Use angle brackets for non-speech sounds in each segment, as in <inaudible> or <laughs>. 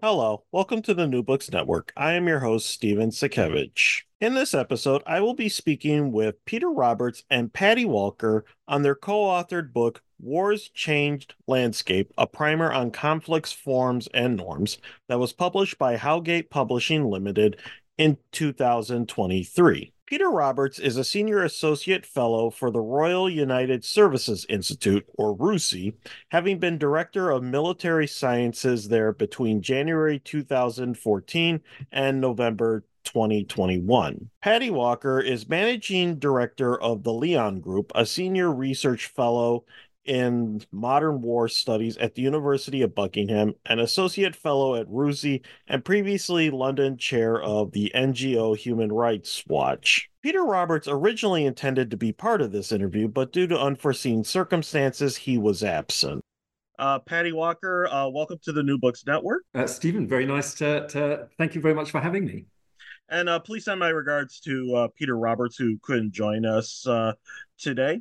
Hello, welcome to the New Books Network. I am your host, Stephen Satkiewicz. In this episode, I will be speaking with Peter Roberts and Paddy Walker on their co authored book, War's Changed Landscape A Primer on Conflicts, Forms, and Norms, that was published by Howgate Publishing Limited in 2023. Peter Roberts is a senior associate fellow for the Royal United Services Institute, or RUSI, having been director of military sciences there between January 2014 and November 2021. Paddy Walker is managing director of the Leon Group, a senior research fellow in modern war studies at the University of Buckingham, an associate fellow at RUSI, and previously London chair of the NGO Human Rights Watch. Peter Roberts originally intended to be part of this interview, but due to unforeseen circumstances, he was absent. Uh, Paddy Walker, uh, welcome to the New Books Network. Uh, Stephen, very nice to, to, thank you very much for having me. And uh, please send my regards to uh, Peter Roberts, who couldn't join us uh, today.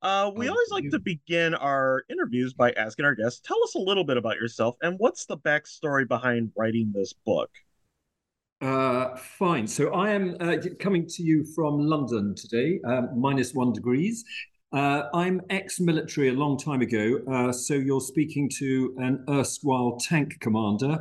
Uh, we Oh, always like you- to begin our interviews by asking our guests, tell us a little bit about yourself and what's the backstory behind writing this book? Uh, fine. So I am uh, coming to you from London today, um, minus one degrees. Uh, I'm ex-military a long time ago, uh, so you're speaking to an erstwhile tank commander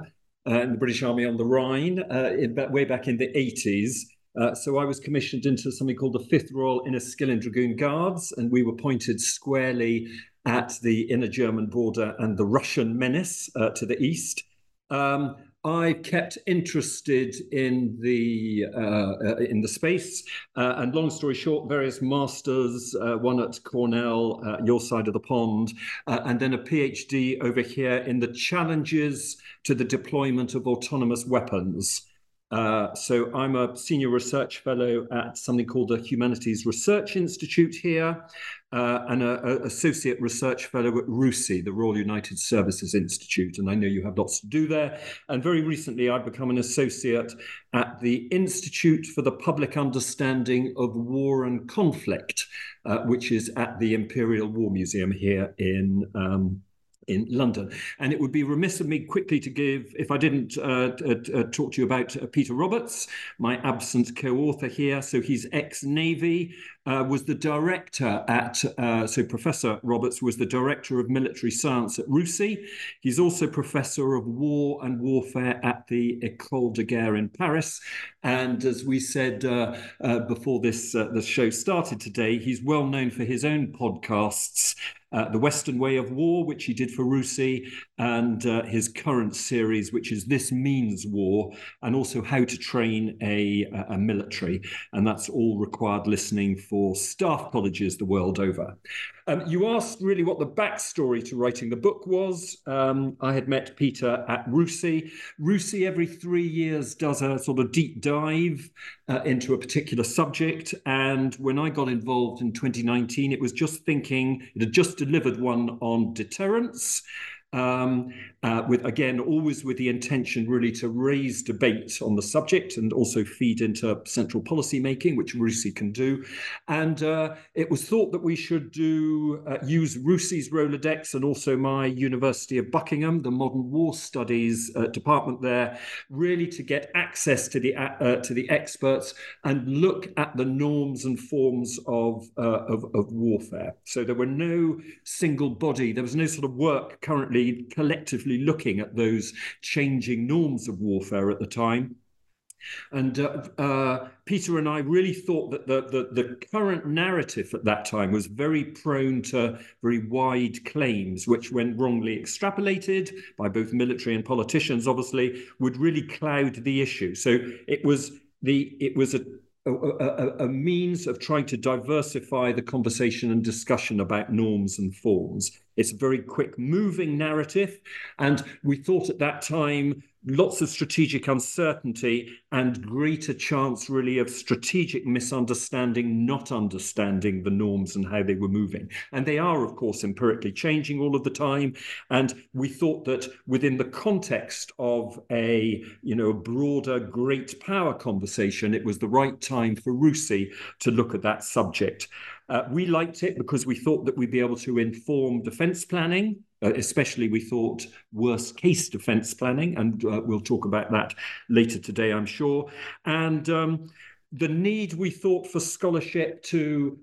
uh, in the British Army on the Rhine, uh, in, way back in the 80s. Uh, so I was commissioned into something called the Fifth Royal Inniskilling Dragoon Guards, and we were pointed squarely at the inner German border and the Russian menace uh, to the east. Um, I kept interested in the uh, uh, in the space, uh, and long story short, various masters, one at Cornell, your side of the pond, and then a PhD over here in the challenges to the deployment of autonomous weapons. Uh, so I'm a senior research fellow at something called the Humanities Research Institute here, uh, and an associate research fellow at RUSI, the Royal United Services Institute. And I know you have lots to do there. And very recently, I've become an associate at the Institute for the Public Understanding of War and Conflict, uh, which is at the Imperial War Museum here in. Um, in London. And it would be remiss of me quickly to give, if I didn't uh, uh, talk to you about uh, Peter Roberts, my absent co author here. So he's ex Navy, uh, was the director at, uh, so Professor Roberts was the director of military science at RUSI. He's also professor of war and warfare at the École de Guerre in Paris. And as we said uh, uh, before this, uh, the show started today, he's well known for his own podcasts. Uh, the Western Way of War, which he did for RUSI, and his current series, which is This Means War, and also How to Train a, a military. And that's all required listening for for staff colleges the world over. Um, you asked really what the backstory to writing the book was. Um, I had met Peter at RUSI. RUSI every three years does a sort of deep dive uh, into a particular subject. And when I got involved in 2019, it was just thinking, it had just delivered one on deterrence um, uh, with again always with the intention really to raise debate on the subject and also feed into central policy making, which RUSI can do. And uh, it was thought that we should do uh, use RUSI's Rolodex and also my University of Buckingham, the Modern War Studies uh, department there, really to get access to the uh, to the experts and look at the norms and forms of, uh, of of warfare. So there were no single body. There was no sort of work currently collectively looking at those changing norms of warfare at the time. And uh, uh, Peter and I really thought that the, the, the, current narrative at that time was very prone to very wide claims, which, when wrongly extrapolated by both military and politicians, obviously, would really cloud the issue. So it was the it was a a, a, a, means of trying to diversify the conversation and discussion about norms and forms. It's a very quick moving narrative. And we thought at that time lots of strategic uncertainty and greater chance really of strategic misunderstanding, not understanding the norms and how they were moving. And they are, of course, empirically changing all of the time. And we thought that within the context of a, you know, broader great power conversation, it was the right time for RUSI to look at that subject. Uh, we liked it because we thought that we'd be able to inform defence planning, uh, especially we thought worst case defence planning, and uh, we'll talk about that later today, I'm sure. And um, the need we thought for scholarship to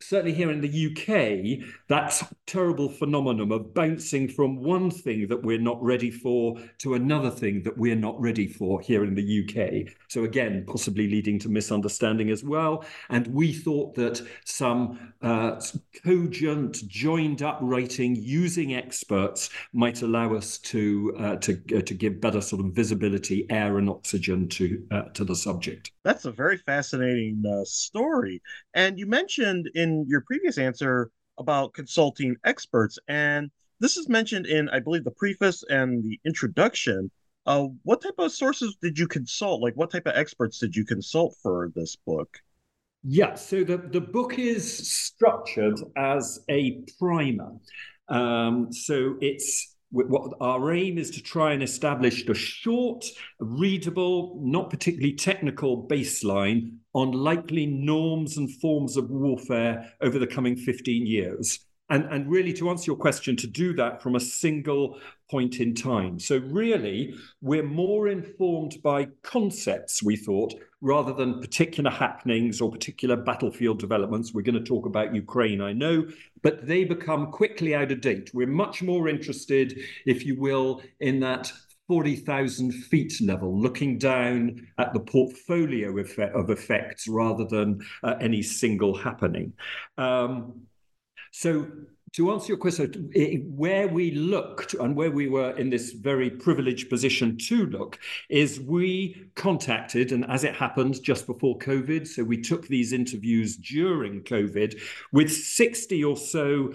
certainly here in the UK, that terrible phenomenon of bouncing from one thing that we're not ready for to another thing that we're not ready for here in the UK. So, again, possibly leading to misunderstanding as well. And we thought that some uh, cogent, joined up writing using experts might allow us to, uh, to, uh, to give better sort of visibility, air, and oxygen to, uh, to the subject. That's a very fascinating uh, story. And you mentioned in in your previous answer about consulting experts, and this is mentioned in, I believe, the preface and the introduction. Uh, what type of sources did you consult? Like, what type of experts did you consult for this book? Yeah, so the, the book is structured as a primer. Um, so it's what our aim is to try and establish a short, readable, not particularly technical baseline on likely norms and forms of warfare over the coming 15 years. And, and really, to answer your question, to do that from a single point in time. So, really, we're more informed by concepts, we thought, rather than particular happenings or particular battlefield developments. We're going to talk about Ukraine, I know, but they become quickly out of date. We're much more interested, if you will, in that 40,000 feet level, looking down at the portfolio of effects rather than uh, any single happening. Um, so to answer your question, eh, where we looked and where we were in this very privileged position to look is we contacted, and as it happened just before COVID, so we took these interviews during COVID with 60 or so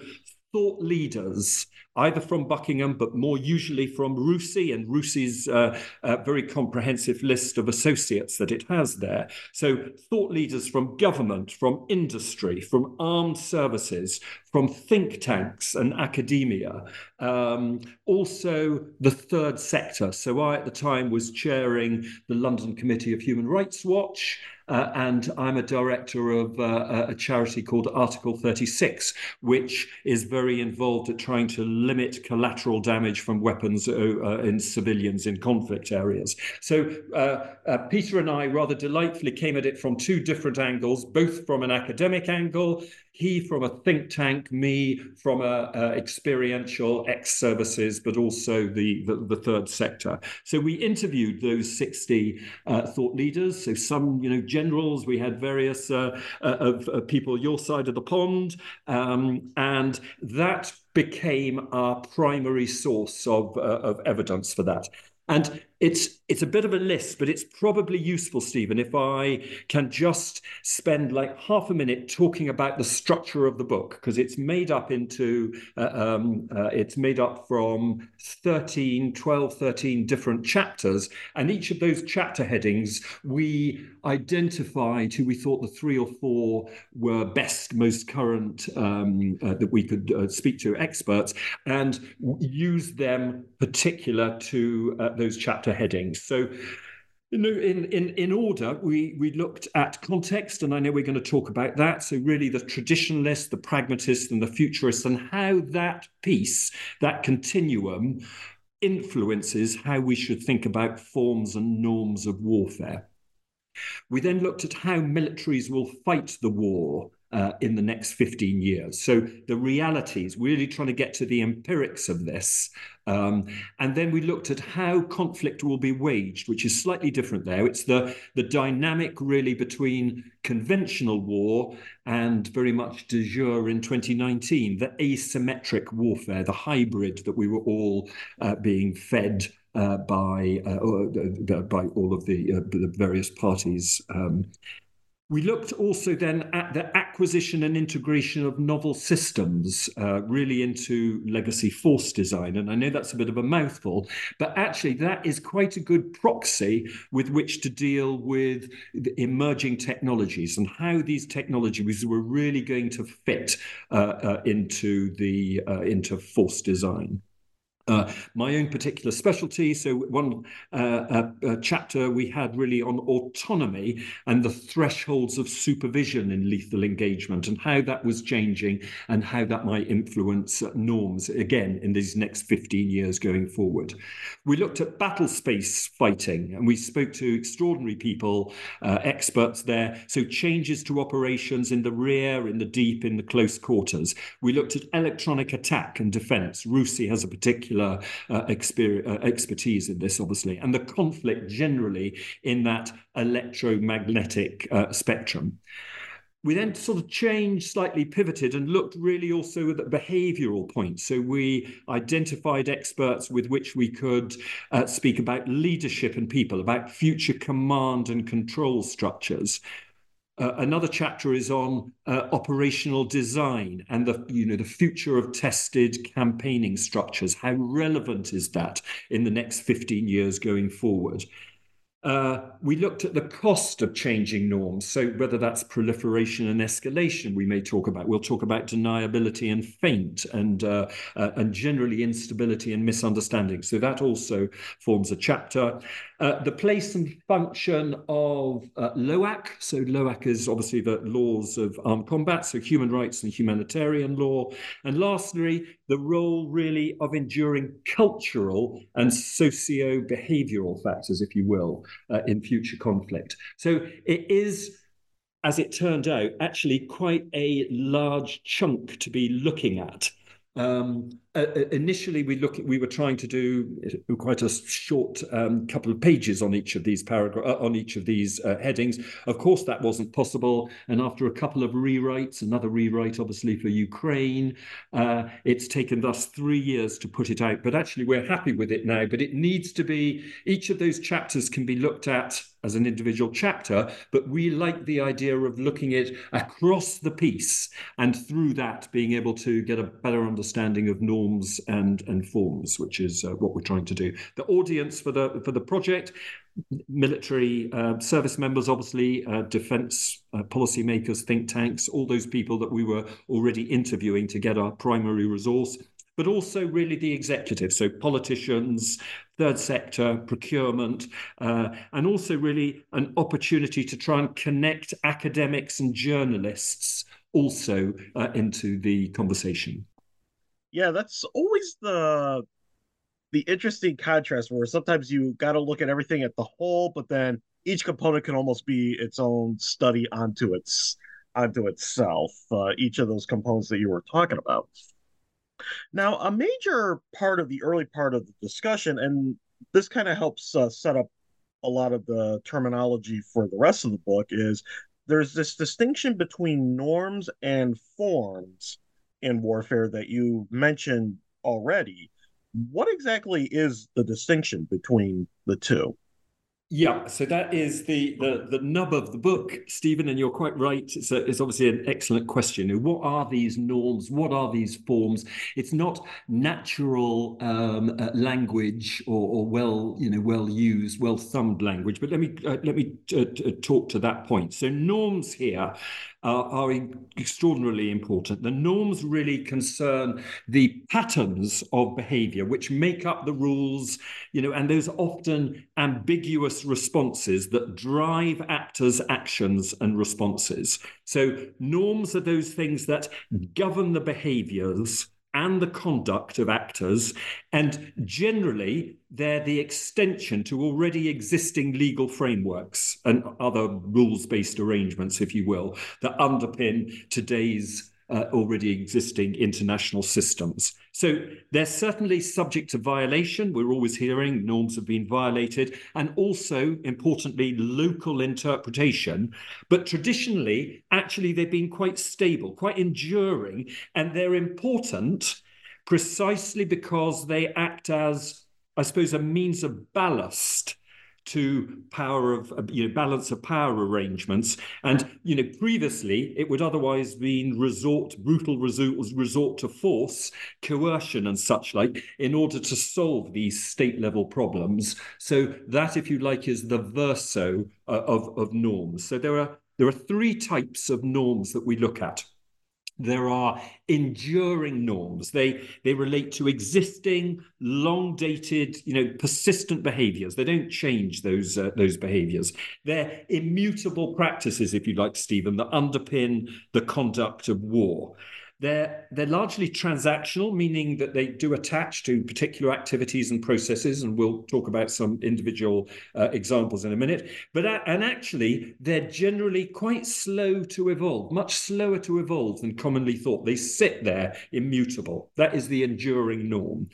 thought leaders either from Buckingham, but more usually from RUSI and RUSI's uh, uh, very comprehensive list of associates that it has there. So, thought leaders from government, from industry, from armed services, from think tanks and academia, um, also the third sector. So, I at the time was chairing the London Committee of Human Rights Watch. Uh, and I'm a director of uh, a charity called Article 36, which is very involved at trying to limit collateral damage from weapons uh, uh in civilians in conflict areas. So uh, Peter and I rather delightfully came at it from two different angles, both from an academic angle he from a think tank, me from a, a experiential ex services, but also the, the, the third sector. So we interviewed those 60 uh, thought leaders. So some, you know, generals. We had various uh, uh of, of, people your side of the pond, um, and that became our primary source of, uh, of evidence for that. And it's it's a bit of a list, but it's probably useful, Stephen, if I can just spend like half a minute talking about the structure of the book because it's made up into uh, um, uh, it's made up from 13, 12, 13 different chapters, and each of those chapter headings we identified who we thought the three or four were best, most current um, uh, that we could uh, speak to experts, and use them particular to uh, those chapter headings. So. in, in, in order, we, we looked at context, and I know we're going to talk about that. So, really, the traditionalist, the pragmatist, and the futurist, and how that piece, that continuum, influences how we should think about forms and norms of warfare. We then looked at how militaries will fight the war uh, in the next 15 years. So the realities, really trying to get to the empirics of this. Um, and then we looked at how conflict will be waged, which is slightly different there. It's the, the dynamic really between conventional war and very much de jure in 2019, the asymmetric warfare, the hybrid that we were all uh, being fed uh, by uh, uh, by all of the, uh, the various parties um, we looked also then at the acquisition and integration of novel systems, uh, really into legacy force design. And I know that's a bit of a mouthful, but actually, that is quite a good proxy with which to deal with emerging technologies and how these technologies were really going to fit uh, uh, into the uh, into force design. Uh, my own particular specialty. So, one uh, uh, uh, chapter we had really on autonomy and the thresholds of supervision in lethal engagement and how that was changing and how that might influence norms again in these next 15 years going forward. We looked at battle space fighting and we spoke to extraordinary people, experts there. So, changes to operations in the rear, in the deep, in the close quarters. We looked at electronic attack and defense. RUSI has a particular particular uh, uh, expertise in this, obviously, and the conflict generally in that electromagnetic uh, spectrum. We then sort of changed, slightly pivoted, and looked really also at behavioral points. So we identified experts with which we could uh, speak about leadership and people, about future command and control structures, uh, another chapter is on uh, operational design and the you know the future of tested campaigning structures. How relevant is that in the next 15 years going forward? Uh, we looked at the cost of changing norms. So, whether that's proliferation and escalation, we may talk about. We'll talk about deniability and feint, and uh, uh, and generally instability and misunderstanding. So that also forms a chapter. Uh, the place and function of uh, LOAC. So LOAC is obviously the laws of armed combat, so human rights and humanitarian law. And lastly, the role really of enduring cultural and socio-behavioral factors, if you will, uh, in future conflict. So it is as it turned out, actually quite a large chunk to be looking at. Um, uh, uh, initially, we look we were trying to do quite a short um, couple of pages on each of these paragraph uh, on each of these uh, headings. Of course, that wasn't possible, and after a couple of rewrites, another rewrite, obviously for Ukraine, uh, it's taken us three years to put it out. But actually, we're happy with it now. But it needs to be each of those chapters can be looked at as an individual chapter, but we like the idea of looking at across the piece and through that being able to get a better understanding of norms and, and forms, which is uh, what we're trying to do. The audience for the for the project military uh, service members, obviously, uh, defense uh, policymakers, think tanks, all those people that we were already interviewing to get our primary resource but also really the executive, so politicians, third sector, procurement, uh, and also really an opportunity to try and connect academics and journalists also uh, into the conversation. Yeah, that's always the the interesting contrast where sometimes you got to look at everything at the whole, but then each component can almost be its own study onto its onto itself. Uh, each of those components that you were talking about. Now, a major part of the early part of the discussion, and this kind of helps uh, set up a lot of the terminology for the rest of the book, is there's this distinction between norms and forms in warfare that you mentioned already. what exactly is the distinction between the two? Yeah, so that is the, the the nub of the book, Stephen, and you're quite right. It's, a, it's obviously an excellent question. What are these norms? What are these forms? It's not natural um, uh, language or, or, well, you know, well used, well thumbed language. But let me uh, let me uh, talk to that point. So norms here are, are extraordinarily important. The norms really concern the patterns of behavior which make up the rules, you know, and those often ambiguous responses that drive actors' actions and responses. So norms are those things that govern the behaviors and the conduct of actors. And generally, they're the extension to already existing legal frameworks and other rules based arrangements, if you will, that underpin today's uh, already existing international systems. So they're certainly subject to violation. We're always hearing norms have been violated, and also, importantly, local interpretation. But traditionally, actually, they've been quite stable, quite enduring, and they're important precisely because they act as, I suppose, a means of ballast to power of you know balance of power arrangements. And you know previously it would otherwise been resort brutal resort resort to force coercion and such like in order to solve these state level problems. So that if you like is the verso uh, of of norms. So there are there are three types of norms that we look at there are enduring norms. They they relate to existing, long dated, you know, persistent behaviors. They don't change those uh, those behaviors. They're immutable practices, if you like, Stephen, that underpin the conduct of war. They're, they're largely transactional, meaning that they do attach to particular activities and processes, and we'll talk about some individual uh, examples in a minute. But and actually, they're generally quite slow to evolve, much slower to evolve than commonly thought. They sit there immutable. That is the enduring norm.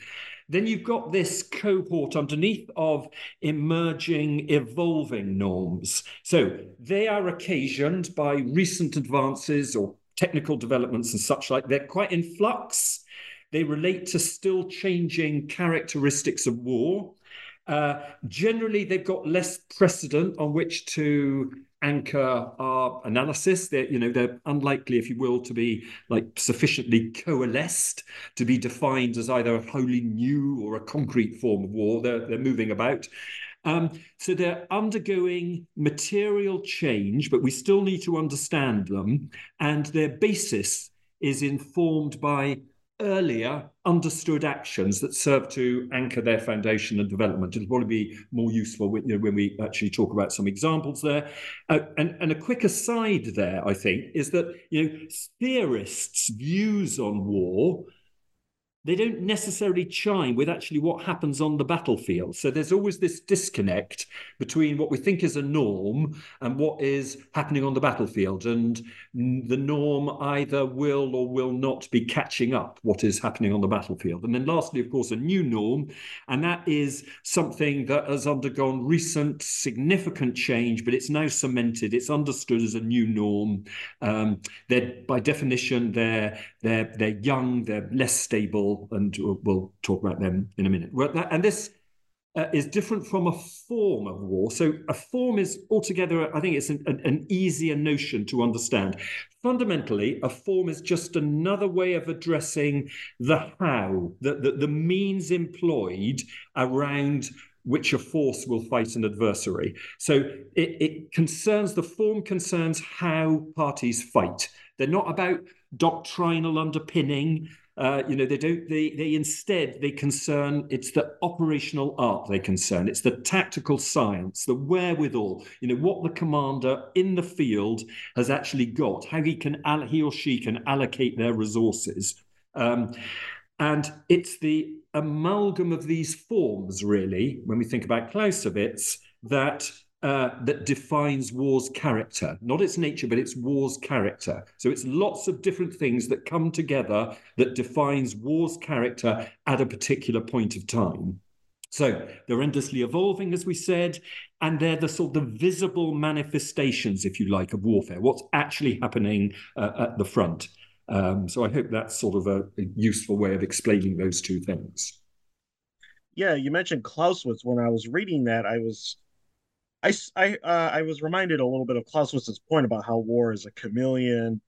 Then you've got this cohort underneath of emerging, evolving norms. So they are occasioned by recent advances or technical developments and such like. They're quite in flux. They relate to still changing characteristics of war. Uh, generally, they've got less precedent on which to anchor our analysis. They're, you know, they're unlikely, if you will, to be like sufficiently coalesced to be defined as either a wholly new or a concrete form of war. They're, they're moving about. Um, so they're undergoing material change, but we still need to understand them. And their basis is informed by earlier understood actions that serve to anchor their foundation and development. It'll probably be more useful when, you know, when we actually talk about some examples there. Uh, and, and a quick aside there, I think, is that you know theorists' views on war they don't necessarily chime with actually what happens on the battlefield. So there's always this disconnect between what we think is a norm and what is happening on the battlefield. And the norm either will or will not be catching up what is happening on the battlefield. And then lastly, of course, a new norm. And that is something that has undergone recent significant change, but it's now cemented. It's understood as a new norm. Um, they're by definition, they're they're they're young, they're less stable and we'll talk about them in a minute. And this uh, is different from a form of war. So a form is altogether, I think it's an, an, easier notion to understand. Fundamentally, a form is just another way of addressing the how, the, the, the means employed around which a force will fight an adversary. So it, it concerns, the form concerns how parties fight. They're not about doctrinal underpinning. Uh, you know, they don't. They they instead they concern. It's the operational art they concern. It's the tactical science, the wherewithal. You know what the commander in the field has actually got, how he can he or she can allocate their resources, um, and it's the amalgam of these forms really. When we think about Clausewitz, that uh, that defines war's character, not its nature, but its war's character. So it's lots of different things that come together that defines war's character at a particular point of time. So they're endlessly evolving, as we said, and they're the sort of the visible manifestations, if you like, of warfare, what's actually happening uh, at the front. Um, so I hope that's sort of a, a useful way of explaining those two things. yeah, you mentioned Clausewitz. When I was reading that, I was, I, I, uh, I was reminded a little bit of Clausewitz's point about how war is a chameleon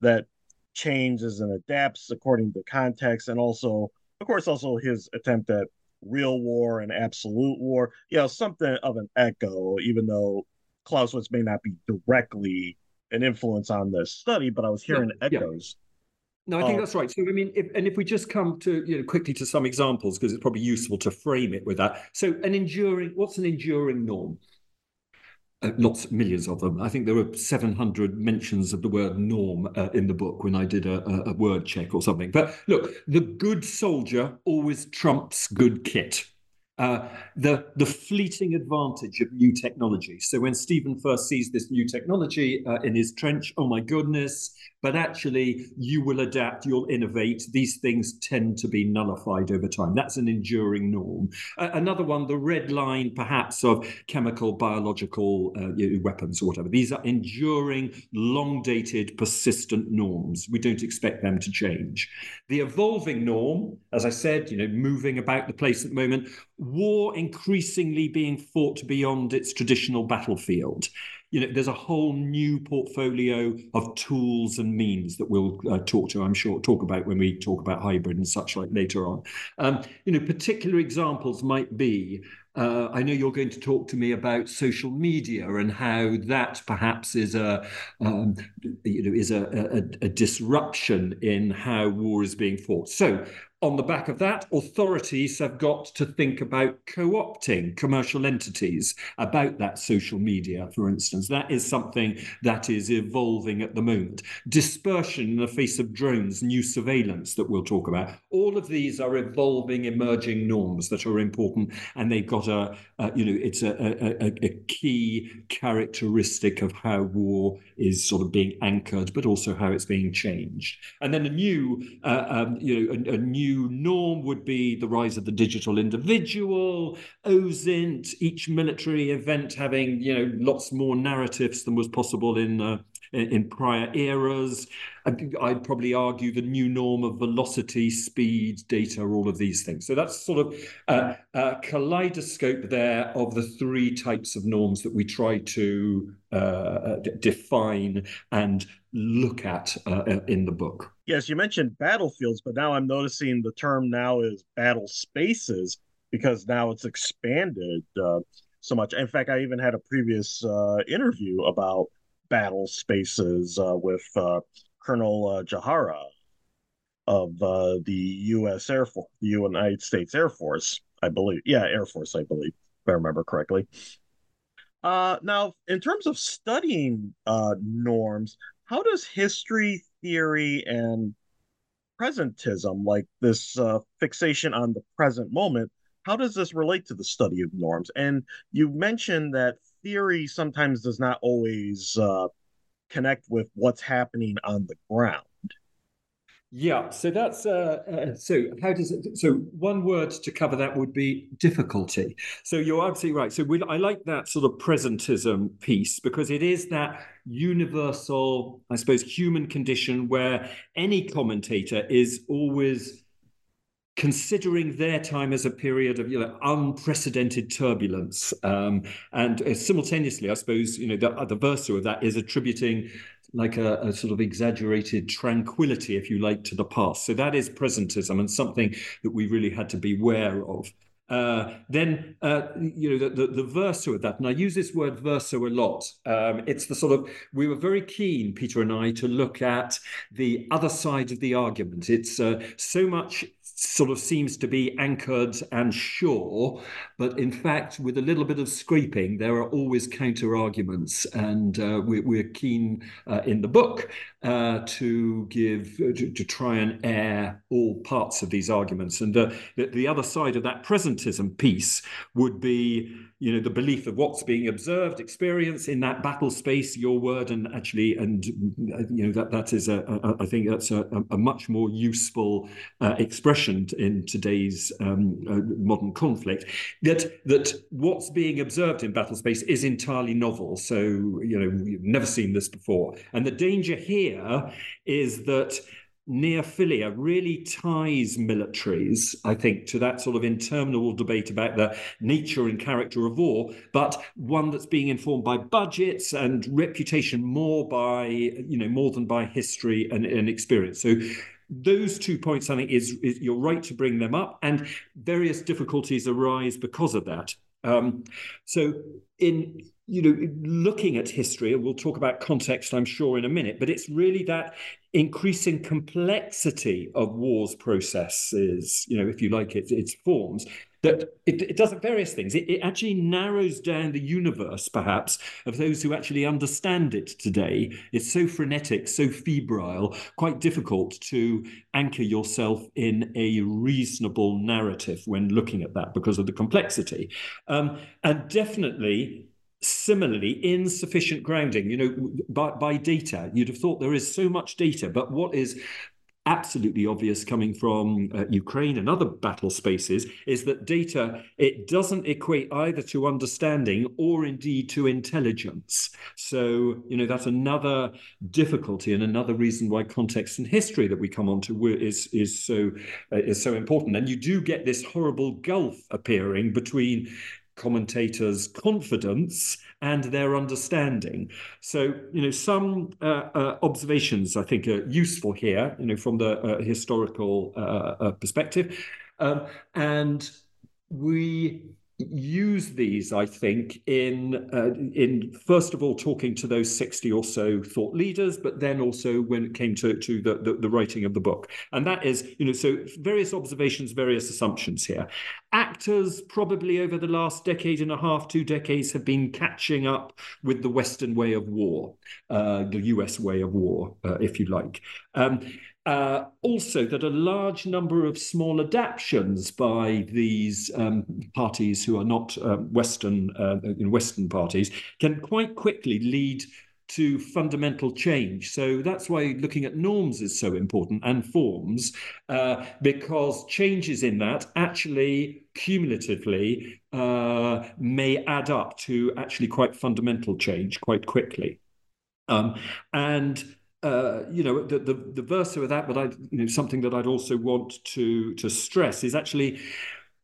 that changes and adapts according to context, and also, of course, also his attempt at real war and absolute war. You know, something of an echo, even though Clausewitz may not be directly an influence on this study, but I was hearing yeah, echoes. Yeah. No, I think that's right. So, I mean, if, and if we just come to you know quickly to some examples because it's probably useful to frame it with that. So, an enduring, what's an enduring norm? Uh, lots, millions of them. I think there were 700 mentions of the word norm uh, in the book when I did a, a, a word check or something. But look, the good soldier always trumps good kit. Uh, the, the fleeting advantage of new technology. So when Stephen first sees this new technology uh, in his trench, oh my goodness, but actually you will adapt, you'll innovate. These things tend to be nullified over time. That's an enduring norm. Uh, another one, the red line perhaps of chemical, biological uh, weapons or whatever. These are enduring, long dated, persistent norms. We don't expect them to change. The evolving norm, as I said, you know, moving about the place at the moment, war increasingly being fought beyond its traditional battlefield. You know, there's a whole new portfolio of tools and means that we'll uh, talk to, I'm sure, talk about when we talk about hybrid and such like later on. Um, you know, particular examples might be uh, I know you're going to talk to me about social media and how that perhaps is a um, you know is a, a, a, disruption in how war is being fought. So on the back of that, authorities have got to think about co opting commercial entities about that social media, for instance. That is something that is evolving at the moment. Dispersion in the face of drones, new surveillance that we'll talk about. All of these are evolving, emerging norms that are important, and they've got a, a you know, it's a, a, a key characteristic of how war is sort of being anchored, but also how it's being changed. And then a new, uh, um, you know, a, a new new norm would be the rise of the digital individual, OSINT, each military event having you know lots more narratives than was possible in uh, in prior eras. I'd probably argue the new norm of velocity, speed, data, all of these things. So that's sort of a, a kaleidoscope there of the three types of norms that we try to uh, define and look at uh, in the book. Yes, you mentioned battlefields, but now I'm noticing the term now is battle spaces because now it's expanded uh, so much. In fact, I even had a previous uh, interview about battle spaces uh, with uh, Colonel uh, Jahara of uh, the U.S. Air Force, the United States Air Force, I believe. Yeah, Air Force, I believe, if I remember correctly. Uh, now, in terms of studying norms, how does history, theory, and presentism, like this fixation on the present moment, how does this relate to the study of norms? And you mentioned that theory sometimes does not always uh, connect with what's happening on the ground. Yeah, so that's uh, uh, so. How does it? So one word to cover that would be difficulty. So you're absolutely right. So I like that sort of presentism piece because it is that universal, I suppose, human condition where any commentator is always considering their time as a period of you know unprecedented turbulence um, and uh, simultaneously i suppose you know the, the verso of that is attributing like a, a, sort of exaggerated tranquility if you like to the past so that is presentism and something that we really had to be aware of uh, then uh, you know the, the, the, verso of that, and I use this word verso a lot. Um, it's the sort of we were very keen, Peter and I, to look at the other side of the argument. It's uh, so much sort of seems to be anchored and sure, but in fact, with a little bit of scraping, there are always counter arguments, and uh, we, are keen uh, in the book uh, to give to, to, try and air all parts of these arguments. And the, the other side of that presentism piece would be you know the belief of what's being observed experience in that battle space your word and actually and you know that that is a, a I think that's a, a much more useful uh, expression in today's um, uh, modern conflict. That that what's being observed in battle space is entirely novel. So you know we've never seen this before. And the danger here is that neophilia really ties militaries, I think, to that sort of interminable debate about the nature and character of war, but one that's being informed by budgets and reputation more by, you know, more than by history and, and experience. So those two points, I think, is, is, you're right to bring them up, and various difficulties arise because of that. Um, so in you know looking at history, and we'll talk about context, I'm sure, in a minute, but it's really that increasing complexity of wars processes, you know, if you like it, its forms, that it, it does various things. It, it, actually narrows down the universe, perhaps, of those who actually understand it today. It's so frenetic, so febrile, quite difficult to anchor yourself in a reasonable narrative when looking at that because of the complexity. Um, and definitely, similarly insufficient grounding you know by, by data you'd have thought there is so much data but what is absolutely obvious coming from uh, Ukraine and other battle spaces is that data it doesn't equate either to understanding or indeed to intelligence. So you know that's another difficulty and another reason why context and history that we come on to is is so uh, is so important. And you do get this horrible gulf appearing between commentators' confidence and their understanding. So, you know, some uh, uh, observations I think are useful here, you know, from the uh, historical uh, uh, perspective. Um, and we use these, I think, in uh, in first of all talking to those sixty or so thought leaders, but then also when it came to to the, the, the writing of the book, and that is, you know, so various observations, various assumptions here. Actors probably over the last decade and a half, two decades, have been catching up with the Western way of war, uh, the U.S. way of war, uh, if you like. Um, uh, also, that a large number of small adaptations by these um, parties who are not uh, Western uh, in Western parties can quite quickly lead to fundamental change. So that's why looking at norms is so important and forms, uh, because changes in that actually cumulatively uh, may add up to actually quite fundamental change quite quickly. Um, and uh, you know, the, the, the versa of that, but I, you know, something that I'd also want to to stress is actually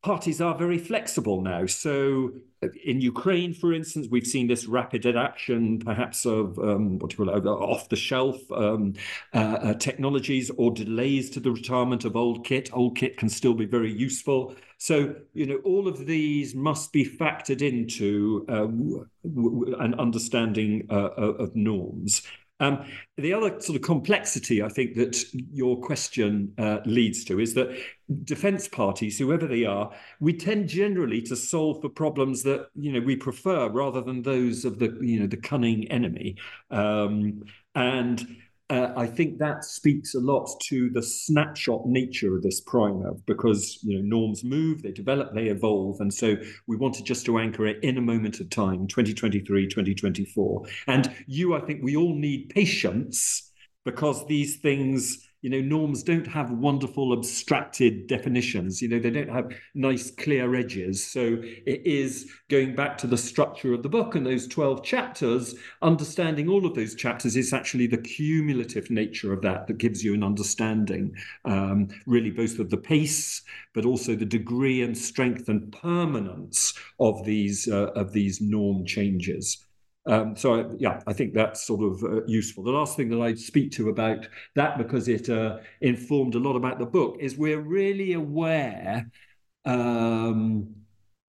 parties are very flexible now. So uh, in Ukraine, for instance, we've seen this rapid adaptation, perhaps of um, what do you call it, off the shelf um, uh, uh, technologies or delays to the retirement of old kit. Old kit can still be very useful. So, you know, all of these must be factored into uh, w- w- an understanding uh, of norms. Um, the other sort of complexity I think that your question uh, leads to is that defence parties, whoever they are, we tend generally to solve for problems that you know we prefer rather than those of the you know the cunning enemy, um, and uh, I think that speaks a lot to the snapshot nature of this primer because you know norms move, they develop, they evolve, and so we wanted just to anchor it in a moment of time, 2023, 2024. And you, I think, we all need patience because these things you know norms don't have wonderful abstracted definitions. You know they don't have nice clear edges. So it is going back to the structure of the book and those 12 chapters understanding all of those chapters is actually the cumulative nature of that that gives you an understanding um, really both of the pace but also the degree and strength and permanence of these uh, of these norm changes um, so, I, yeah, I think that's sort of uh, useful. The last thing that I'd speak to about that, because it uh, informed a lot about the book, is we're really aware um,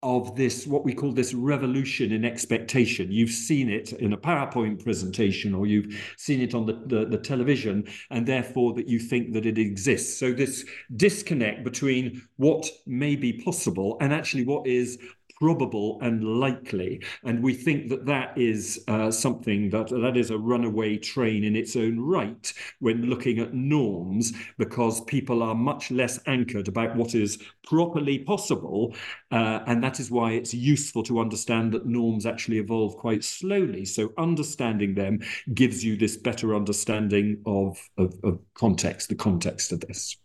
of this, what we call this revolution in expectation. You've seen it in a PowerPoint presentation or you've seen it on the, the, the television, and therefore that you think that it exists. So, this disconnect between what may be possible and actually what is probable and likely. And we think that that is uh, something that that is a runaway train in its own right when looking at norms, because people are much less anchored about what is properly possible. Uh, and that is why it's useful to understand that norms actually evolve quite slowly. So understanding them gives you this better understanding of, of, of context, the context of this.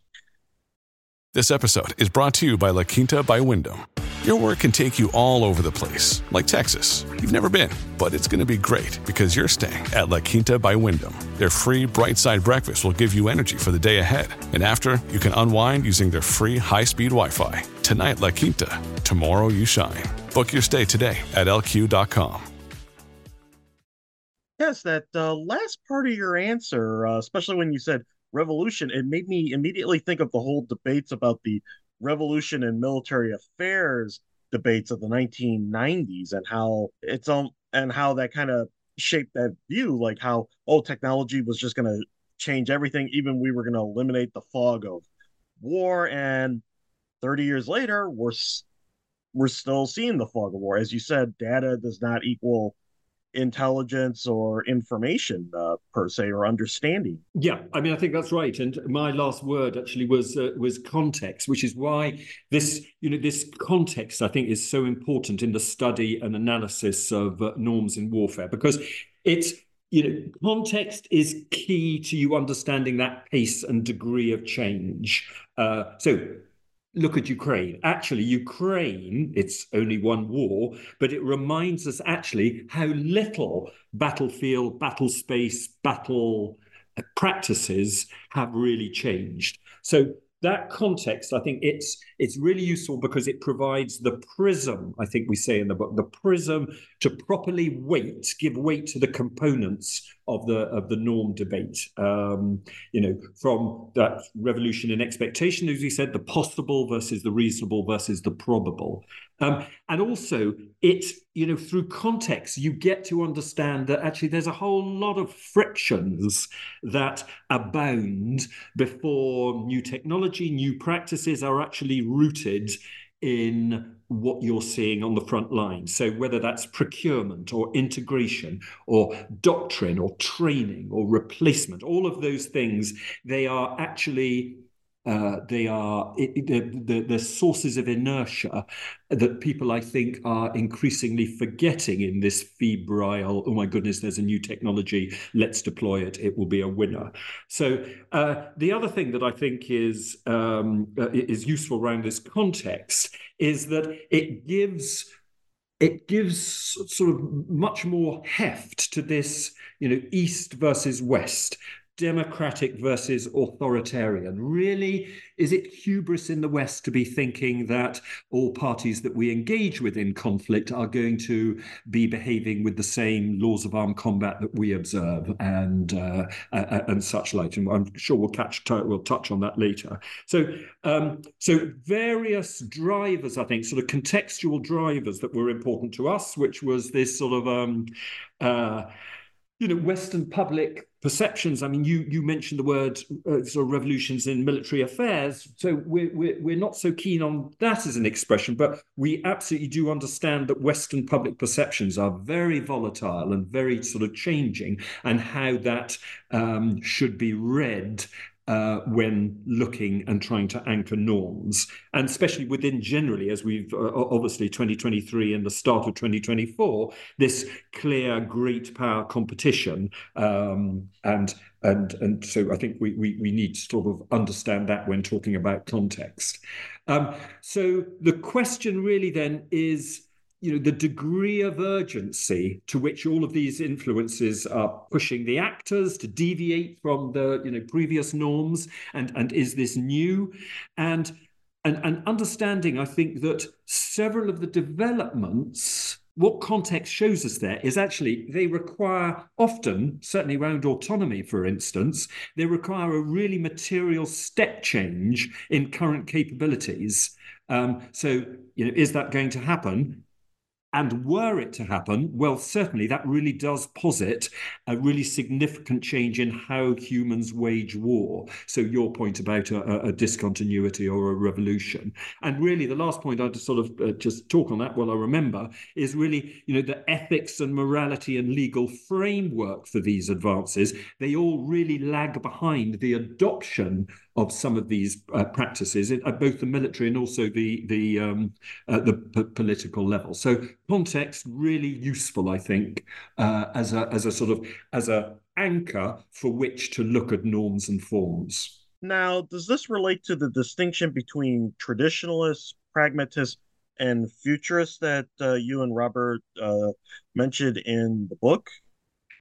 This episode is brought to you by La Quinta by Wyndham. Your work can take you all over the place, like Texas. You've never been, but it's going to be great because you're staying at La Quinta by Wyndham. Their free bright side breakfast will give you energy for the day ahead. And after, you can unwind using their free high speed Wi Fi. Tonight, La Quinta. Tomorrow, you shine. Book your stay today at lq.com. Yes, that uh, last part of your answer, uh, especially when you said revolution, it made me immediately think of the whole debates about the revolution in military affairs debates of the 1990s and how it's um and how that kind of shaped that view like how oh technology was just going to change everything. Even we were going to eliminate the fog of war. And 30 years later we're we're still seeing the fog of war. As you said data does not equal intelligence or information uh, per se or understanding. Yeah, I mean, I think that's right. And my last word actually was uh, was context, which is why this you know this context I think is so important in the study and analysis of uh, norms in warfare because it's you know context is key to you understanding that pace and degree of change. Uh, so look at Ukraine. Actually, Ukraine, it's only one war, but it reminds us actually how little battlefield, battle space, battle practices have really changed. So that context, I think it's it's really useful because it provides the prism, I think we say in the book, the prism to properly weight, give weight to the components of the of the norm debate. Um, you know, from that revolution in expectation, as we said, the possible versus the reasonable versus the probable. Um, and also, it, you know, through context, you get to understand that actually there's a whole lot of frictions that abound before new technology, new practices are actually rooted in what you're seeing on the front line. So, whether that's procurement or integration or doctrine or training or replacement, all of those things, they are actually uh, they are it, the, the, the sources of inertia that people, I think, are increasingly forgetting in this febrile. Oh my goodness, there's a new technology. Let's deploy it. It will be a winner. So uh, the other thing that I think is um, uh, is useful around this context is that it gives it gives sort of much more heft to this, you know, East versus West democratic versus authoritarian? Really, is it hubris in the West to be thinking that all parties that we engage with in conflict are going to be behaving with the same laws of armed combat that we observe and uh, uh, and such like? And I'm sure we'll catch we'll touch on that later. So um, so various drivers, I think, sort of contextual drivers that were important to us, which was this sort of um, uh, you know Western public perceptions. I mean, you you mentioned the word uh, sort of revolutions in military affairs, so we're, we're we're not so keen on that as an expression, but we absolutely do understand that Western public perceptions are very volatile and very sort of changing, and how that um, should be read uh, when looking and trying to anchor norms, and especially within generally, as we've uh, obviously 2023 and the start of 2024, this clear great power competition, um, and and and so I think we, we we need to sort of understand that when talking about context. Um, so the question really then is you know the degree of urgency to which all of these influences are pushing the actors to deviate from the you know previous norms and and is this new and and, and understanding i think that several of the developments what context shows us there is actually they require often, certainly around autonomy, for instance, they require a really material step change in current capabilities. Um, so, you know, is that going to happen? And were it to happen, well, certainly that really does posit a really significant change in how humans wage war. So, your point about a, a discontinuity or a revolution. And really, the last point I'd sort of uh, just talk on that while I remember is really, you know, the ethics and morality and legal framework for these advances. They all really lag behind the adoption of some of these uh, practices at both the military and also the the um, uh, the p- political level. So context really useful, I think, uh, as a as a sort of as a anchor for which to look at norms and forms. Now, does this relate to the distinction between traditionalists, pragmatists, and futurists that uh, you and Robert uh, mentioned in the book?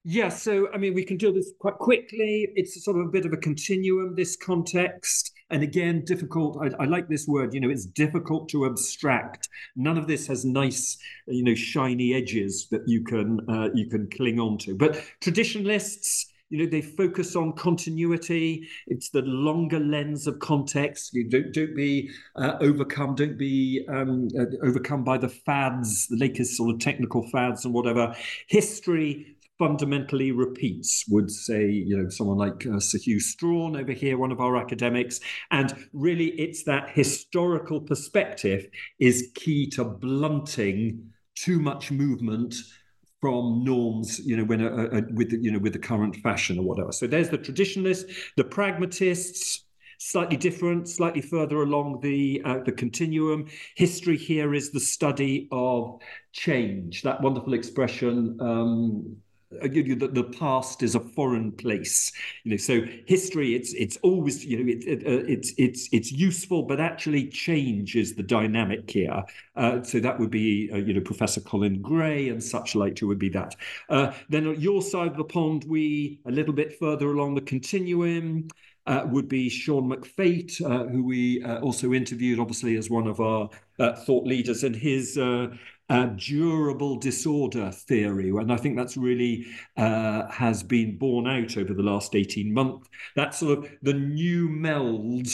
Yeah, so I mean, we can do this quite quickly. It's sort of a bit of a continuum, this context. And again, difficult. I, I, like this word, you know, it's difficult to abstract. None of this has nice, you know, shiny edges that you can uh, you can cling on to. But traditionalists, you know, they focus on continuity. It's the longer lens of context. You don't don't be uh, overcome. Don't be um, uh, overcome by the fads, the latest sort of technical fads and whatever. History fundamentally repeats, would say, you know, someone like uh, Sir Hew Strachan over here, one of our academics. And really, it's that historical perspective is key to blunting too much movement from norms, you know, when a, a, with the, you know with the current fashion or whatever. So there's the traditionalists, the pragmatists, slightly different, slightly further along the uh, the continuum. History here is the study of change. That wonderful expression. Um, uh, the, the past is a foreign place you know so history it's it's always you know it, it, uh, it's it's it's useful but actually change is the dynamic here. Uh, so that would be uh, you know professor colin gray and such like who would be that. Uh, then on your side of the pond we a little bit further along the continuum uh, would be Sean McFate, uh, who we uh, also interviewed, obviously, as one of our thought leaders, and his uh, durable disorder theory, and I think that's really uh, has been borne out over the last 18 months. That sort of the new meld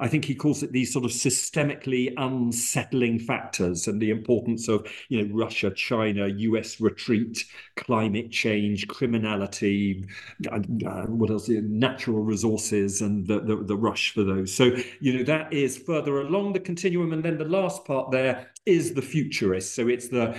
I think he calls it these sort of systemically unsettling factors and the importance of, you know, Russia, China, US retreat, climate change, criminality, uh, what else, natural resources and the, the, the rush for those. So, you know, that is further along the continuum. And then the last part there is the futurist. So it's the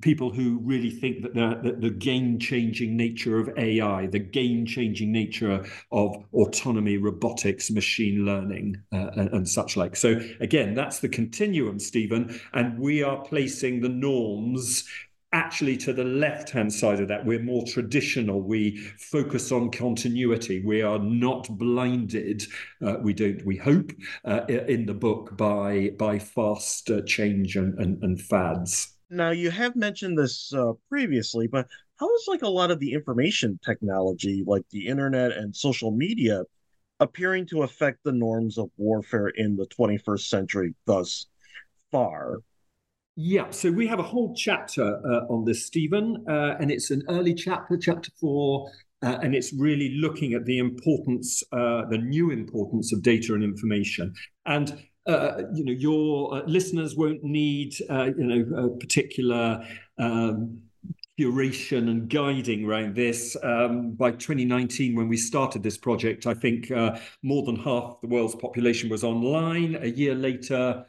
people who really think that the, the, the game changing nature of AI, the game changing nature of autonomy, robotics, machine learning uh, and, and, such like. So again, that's the continuum, Stephen, and we are placing the norms actually to the left hand side of that we're more traditional. We focus on continuity. We are not blinded uh, we don't we hope uh, in the book by by fast uh, change and, and, and fads. Now you have mentioned this uh, previously but how is like a lot of the information technology like the internet and social media appearing to affect the norms of warfare in the 21st century thus far. Yeah, so we have a whole chapter uh, on this, Stephen, uh, and it's an early chapter, chapter four, uh, and it's really looking at the importance, uh, the new importance of data and information. And uh, you know, your uh, listeners won't need, you know, a particular um, curation and guiding around this. Um, by 2019, when we started this project, I think uh, more than half the world's population was online. A year later,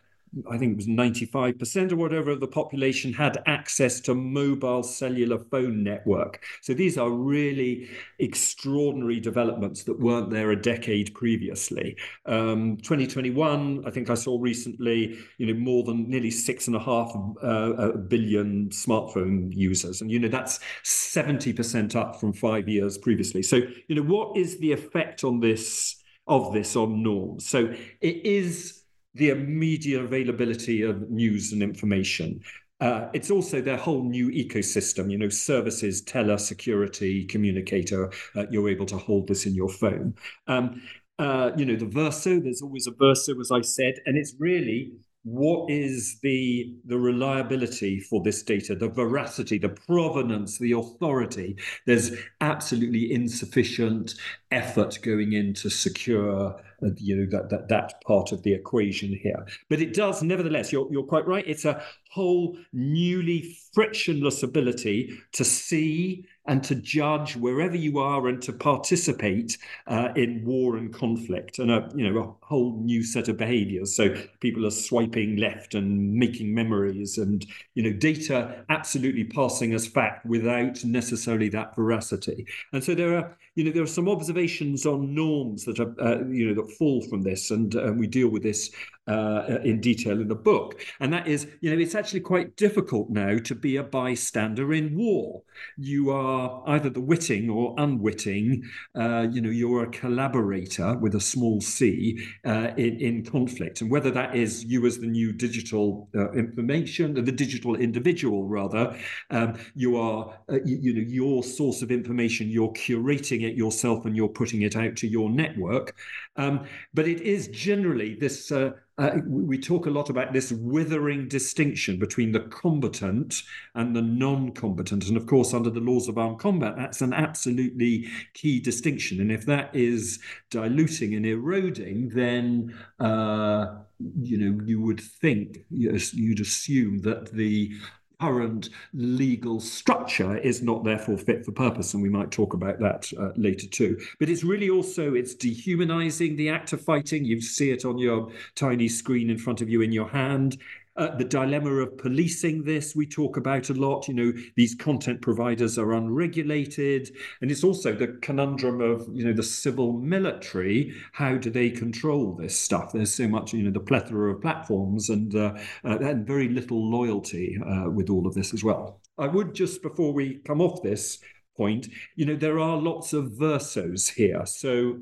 I think it was 95% or whatever of the population had access to mobile cellular phone network. So these are really extraordinary developments that weren't there a decade previously. Um, 2021, I think I saw recently, you know, more than nearly six and a half uh, billion smartphone users. And, you know, that's 70% up from five years previously. So, you know, what is the effect on this of this on norms? So it is the immediate availability of news and information. Uh, it's also their whole new ecosystem, you know, services, teller, security, communicator. Uh, you're able to hold this in your phone. Um, uh, you know, the verso, there's always a verso, as I said, and it's really what is the the reliability for this data the veracity the provenance the authority there's absolutely insufficient effort going in to secure Uh, you know that, that that part of the equation here. But it does nevertheless you're, you're quite right. It's a whole newly frictionless ability to see and to judge wherever you are and to participate uh, in war and conflict and a you know a whole new set of behaviors so people are swiping left and making memories and you know data absolutely passing as fact without necessarily that veracity and so there are you know there are some observations on norms that are, uh, you know, that fall from this, and uh, we deal with this uh, in detail in the book. And that is, you know, it's actually quite difficult now to be a bystander in war. You are either the witting or unwitting. Uh, you know, you're a collaborator with a small c uh, in, in conflict. And whether that is you as the new digital uh, information, the digital individual, rather, um, you are, uh, you, you know, your source of information, you're curating it yourself and you're putting it out to your network. Um, but it is generally this uh, uh, we talk a lot about this withering distinction between the combatant and the non combatant. And of course, under the laws of armed combat, that's an absolutely key distinction. And if that is diluting and eroding, then uh, you know you would think you'd assume that the current legal structure is not therefore fit for purpose and we might talk about that uh, later too. But it's really also it's dehumanizing the act of fighting. You see it on your tiny screen in front of you in your hand uh, the dilemma of policing this we talk about a lot. You know, these content providers are unregulated, and it's also the conundrum of you know the civil military. How do they control this stuff? There's so much you know the plethora of platforms and uh, uh, and very little loyalty uh, with all of this as well. I would just before we come off this point, you know, there are lots of versos here. So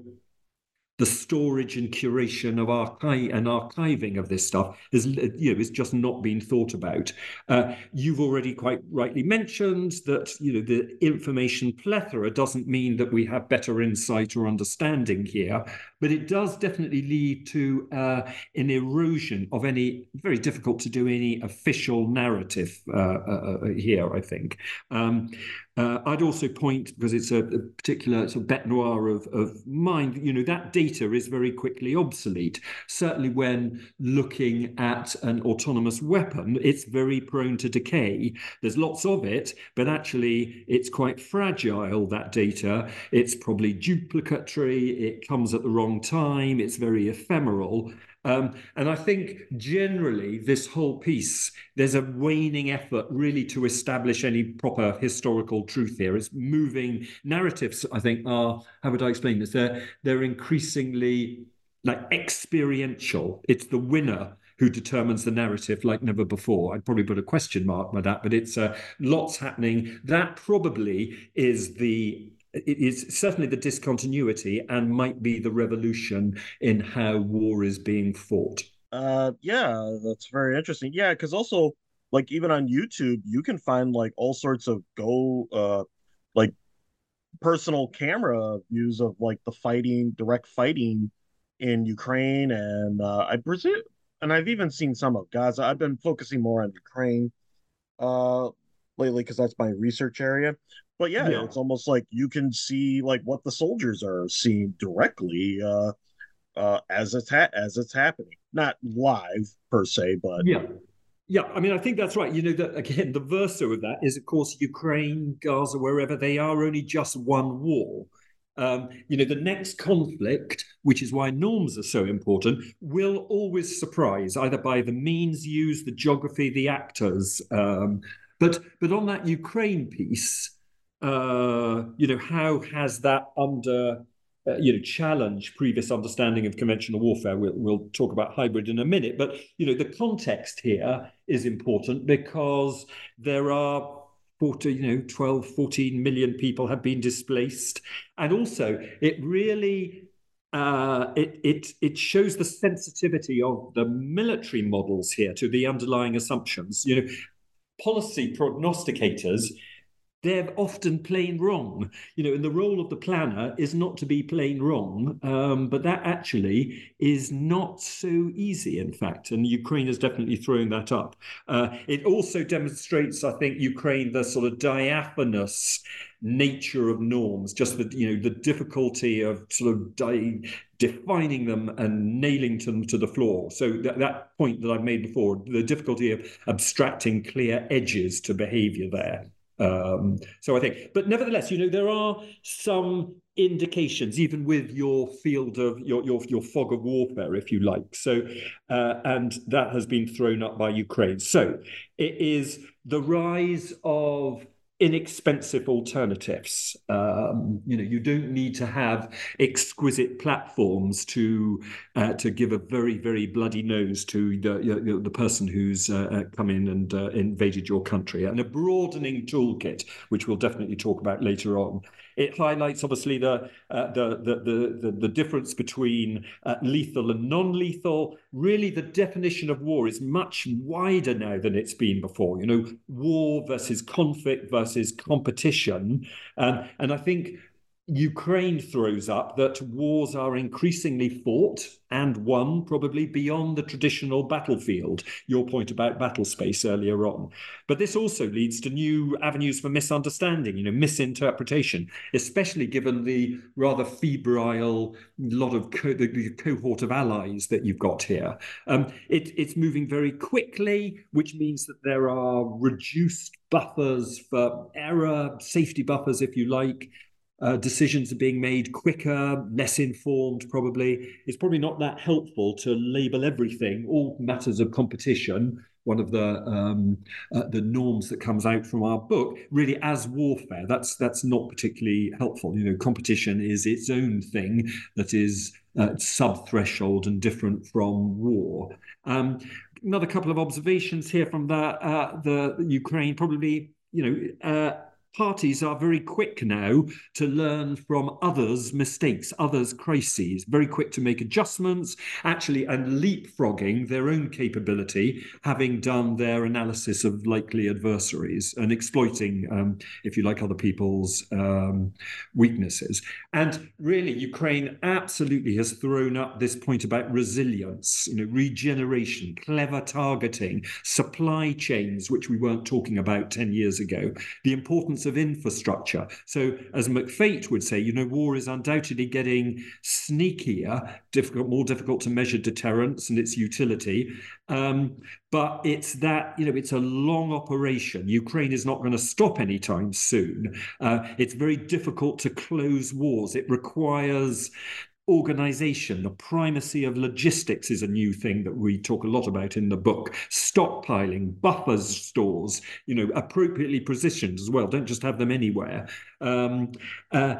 the storage and curation of archive and archiving of this stuff is you know is just not being thought about. Uh, you've already quite rightly mentioned that you know the information plethora doesn't mean that we have better insight or understanding here, but it does definitely lead to uh, an erosion of any very difficult to do any official narrative uh, uh, uh here. I think. Um, uh, I'd also point, because it's a, a, particular sort of bête noire of, of mind, you know, that data is very quickly obsolete. Certainly when looking at an autonomous weapon, it's very prone to decay. There's lots of it, but actually it's quite fragile, that data. It's probably duplicatory, it comes at the wrong time, it's very ephemeral. Um, and I think generally this whole piece, there's a waning effort really to establish any proper historical truth here. It's moving narratives, I think, are, how would I explain this? They're, they're increasingly like experiential. It's the winner who determines the narrative like never before. I'd probably put a question mark by that, but it's uh, lots happening. That probably is the it is certainly the discontinuity and might be the revolution in how war is being fought. Uh, yeah, that's very interesting. Yeah, because also, like, even on YouTube, you can find like all sorts of go, uh, like personal camera views of like the fighting, direct fighting in Ukraine, and uh, I presume, and I've even seen some of Gaza. I've been focusing more on Ukraine, uh, lately because that's my research area. But yeah, yeah, it's almost like you can see like what the soldiers are seeing directly uh, uh, as it's ha- as it's happening, not live per se, but yeah. Yeah, I mean, I think that's right. You know, that again, the verso of that is, of course, Ukraine, Gaza, wherever they are, only just one war. Um, you know, the next conflict, which is why norms are so important, will always surprise either by the means used, the geography, the actors. Um, but but on that Ukraine piece, uh, you know, how has that under uh, you know challenge previous understanding of conventional warfare? We'll, we'll talk about hybrid in a minute, but you know, the context here is important because there are 40, you know, 12, 14 million people have been displaced. And also, it really uh, it, it, it shows the sensitivity of the military models here to the underlying assumptions. You know, policy prognosticators they're often plain wrong. You know, and the role of the planner is not to be plain wrong, um, but that actually is not so easy, in fact. And Ukraine is definitely throwing that up. Uh, it also demonstrates, I think, Ukraine the sort of diaphanous nature of norms, just the you know the difficulty of sort of di- defining them and nailing them to the floor. So that, that point that I've made before, the difficulty of abstracting clear edges to behaviour there. Um, so I think, but nevertheless, you know, there are some indications, even with your field of your your, your fog of warfare, if you like. So, uh, and that has been thrown up by Ukraine. So it is the rise of inexpensive alternatives. Um, you know, you don't need to have exquisite platforms to uh, to give a very very bloody nose to the you know, the person who's uh, uh, come in and uh, invaded your country, and a broadening toolkit, which we'll definitely talk about later on. It highlights obviously the uh, the, the, the the difference between uh, lethal and non-lethal. Really, the definition of war is much wider now than it's been before. You know, war versus conflict versus competition, and and I think Ukraine throws up that wars are increasingly fought and won probably beyond the traditional battlefield. Your point about battle space earlier on. But this also leads to new avenues for misunderstanding, you know, misinterpretation, especially given the rather febrile lot of co- the, cohort of allies that you've got here. Um, it, it's moving very quickly, which means that there are reduced buffers for error, safety buffers, if you like. Uh, decisions are being made quicker, less informed, probably. It's probably not that helpful to label everything, all matters of competition. One of the um, uh, the norms that comes out from our book, really, as warfare. That's that's not particularly helpful. You know, competition is its own thing that is uh, sub threshold and different from war. Um, another couple of observations here from the uh, the Ukraine. Probably, you know uh, parties are very quick now to learn from others' mistakes, others' crises, very quick to make adjustments, actually, and leapfrogging their own capability, having done their analysis of likely adversaries and exploiting, um, if you like, other people's um, weaknesses. And really, Ukraine absolutely has thrown up this point about resilience, you know, regeneration, clever targeting, supply chains, which we weren't talking about 10 years ago, the importance of infrastructure. So, as McFate would say, you know, war is undoubtedly getting sneakier, difficult, more difficult to measure deterrence and its utility. Um, but it's that, you know, it's a long operation. Ukraine is not going to stop anytime soon. Uh, it's very difficult to close wars. It requires organization, the primacy of logistics is a new thing that we talk a lot about in the book. Stockpiling, buffers stores, you know, appropriately positioned as well. Don't just have them anywhere. Um, uh,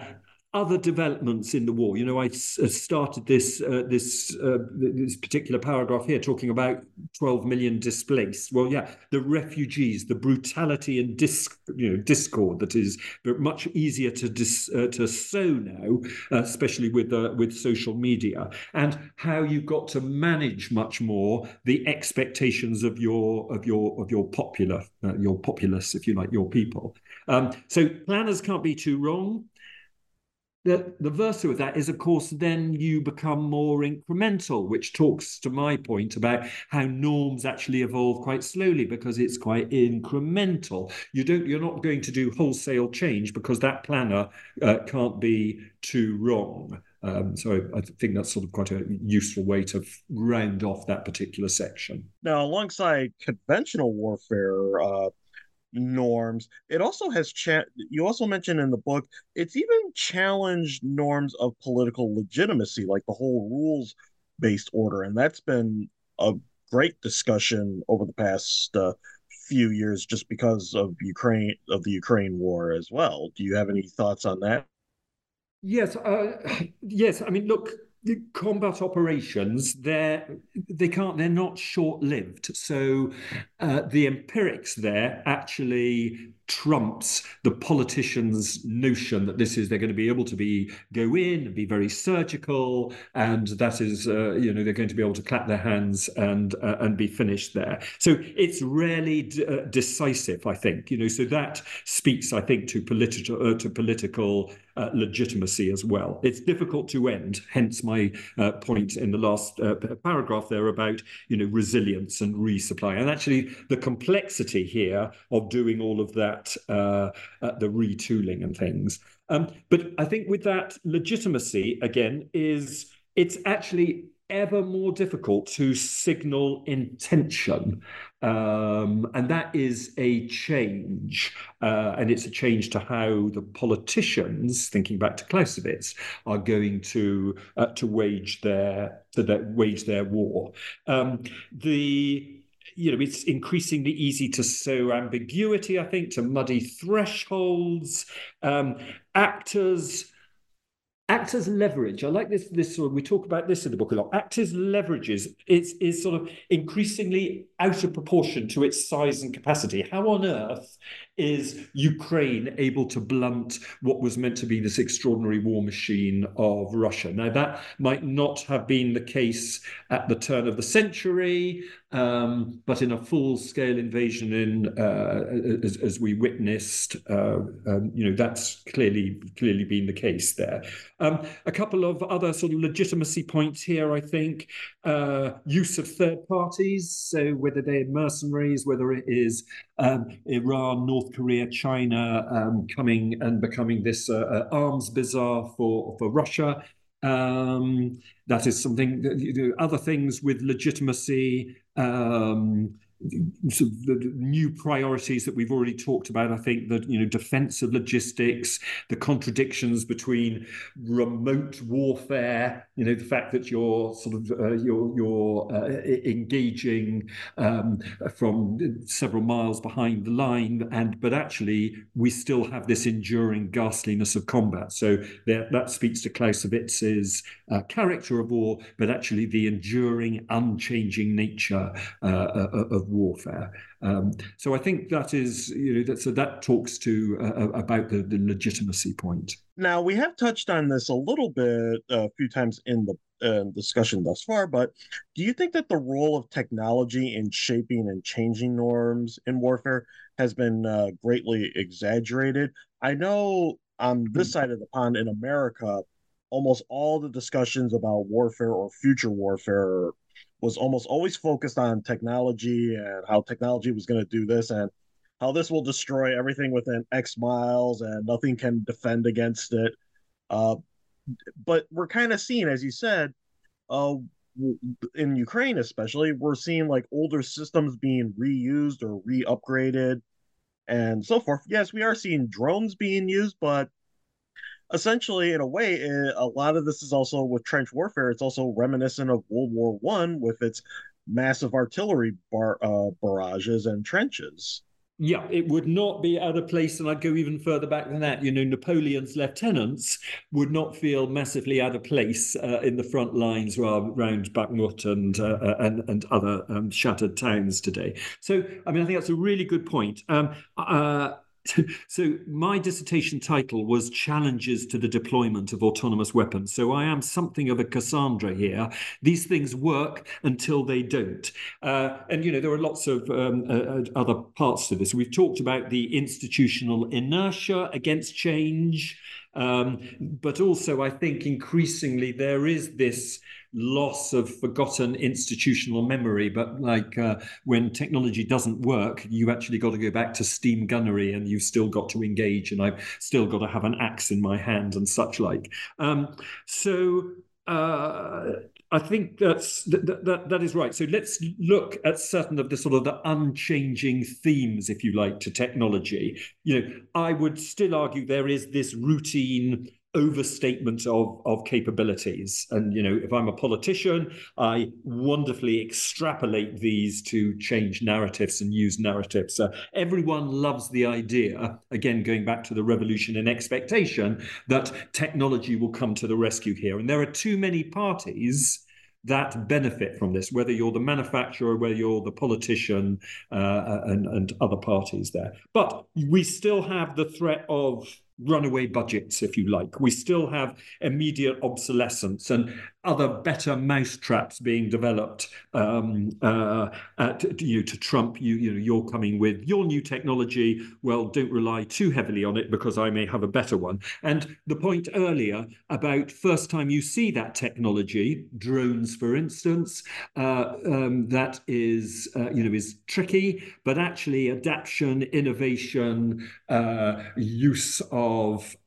other developments in the war. You know, I uh, started this uh, this uh, this particular paragraph here talking about 12 million displaced. Well, yeah, the refugees, the brutality and dis, you know, discord that is much easier to dis, uh, to sow now, uh, especially with uh, with social media, and how you've got to manage much more the expectations of your of your of your popular your populace, if you like, your people. Um, so planners can't be too wrong the, the versa of that is, of course, then you become more incremental, which talks to my point about how norms actually evolve quite slowly because it's quite incremental. You don't, you're not going to do wholesale change because that planner uh, can't be too wrong. Um, so I, think that's sort of quite a useful way to round off that particular section. Now, alongside conventional warfare, uh, norms. It also has cha- you also mentioned in the book it's even challenged norms of political legitimacy, like the whole rules based order, and that's been a great discussion over the past uh, few years just because of Ukraine of the Ukraine war as well. Do you have any thoughts on that? Yes, uh, <clears throat> yes. I mean, look, combat operations they're they can't they're not short-lived. So uh, the empirics there actually trumps the politicians' notion that this is they're going to be able to be go in and be very surgical, and that is uh, you know they're going to be able to clap their hands and uh, and be finished there. So it's rarely d- uh, decisive, I think. You know, so that speaks, I think, to political uh, to political. Uh, legitimacy as well. It's difficult to end, hence my uh, point in the last paragraph there about you know resilience and resupply, and actually the complexity here of doing all of that at uh, at the retooling and things. Um, but I think with that legitimacy again is it's actually ever more difficult to signal intention. Um, and that is a change. Uh, and it's a change to how the politicians, thinking back to Clausewitz, are going to uh, to wage their to their, wage their war. Um, the you know, it's increasingly easy to sow ambiguity, I think, to muddy thresholds. Um, actors actors leverage. I like this this sort of we talk about this in the book a lot. Actors leverages is is sort of increasingly out of proportion to its size and capacity. How on earth is Ukraine able to blunt what was meant to be this extraordinary war machine of Russia. Now, that might not have been the case at the turn of the century, um, but in a full scale invasion, in uh, as, as, we witnessed, uh, um, you know, that's clearly clearly been the case there. Um, a couple of other sort of legitimacy points here, I think. Uh, use of third parties, so whether they're mercenaries, whether it is um, Iran, North Korea, China um, coming and becoming this uh, uh, arms bazaar for, for Russia. Um, that is something, that, you know, other things with legitimacy. Um, sort of the new priorities that we've already talked about. I think that you know defensive logistics, the contradictions between remote warfare, you know the fact that you're sort of uh, you're you're uh, engaging um, from several miles behind the line, and but actually we still have this enduring ghastliness of combat. So that, that speaks to Clausewitz's uh, character of war, but actually the enduring, unchanging nature uh, uh, of warfare. Um, so I think that is, you know, that, so that talks to uh, about the, the legitimacy point. Now we have touched on this a little bit a few times in the uh, discussion thus far, but do you think that the role of technology in shaping and changing norms in warfare has been uh, greatly exaggerated? I know on this hmm. side of the pond in America, almost all the discussions about warfare or future warfare was almost always focused on technology and how technology was going to do this and how this will destroy everything within X miles and nothing can defend against it. Uh, but we're kind of seeing, as you said, uh, in Ukraine especially, we're seeing like older systems being reused or re-upgraded and so forth. Yes, we are seeing drones being used, but essentially, in a way, it, a lot of this is also with trench warfare. It's also reminiscent of World War One with its massive artillery bar, uh, barrages and trenches. Yeah, it would not be out of place, and I'd go even further back than that. You know, Napoleon's lieutenants would not feel massively out of place uh, in the front lines around Bakhmut and uh, uh, and and other um, shattered towns today. So, I mean, I think that's a really good point. Um, uh, <laughs> so my dissertation title was challenges to the deployment of autonomous weapons. So i am something of a cassandra here. These things work until they don't. Uh, and you know there are lots of um, uh, uh other parts to this. We've talked about the institutional inertia against change um, but also i think increasingly there is this loss of forgotten institutional memory. But like uh, when technology doesn't work, you actually got to go back to steam gunnery and you've still got to engage, and I've still got to have an axe in my hand and such like. Um, so. Uh, I think that's that, that that is right. So let's look at certain of the sort of the unchanging themes, if you like, to technology. You know, I would still argue there is this routine overstatement of, of capabilities. And, you know, if I'm a politician, I wonderfully extrapolate these to change narratives and use narratives. Uh, everyone loves the idea, again, going back to the revolution in expectation, that technology will come to the rescue here. And there are too many parties that benefit from this, whether you're the manufacturer, whether you're the politician, uh, and, and other parties there. But we still have the threat of runaway budgets, if you like. We still have immediate obsolescence and other better mousetraps being developed um, uh, at, you know, to trump you. You know, you're coming with your new technology. Well, don't rely too heavily on it because I may have a better one. And the point earlier about first time you see that technology, drones, for instance, uh, um, that is uh, you know is tricky, but actually adaptation, innovation, uh, use of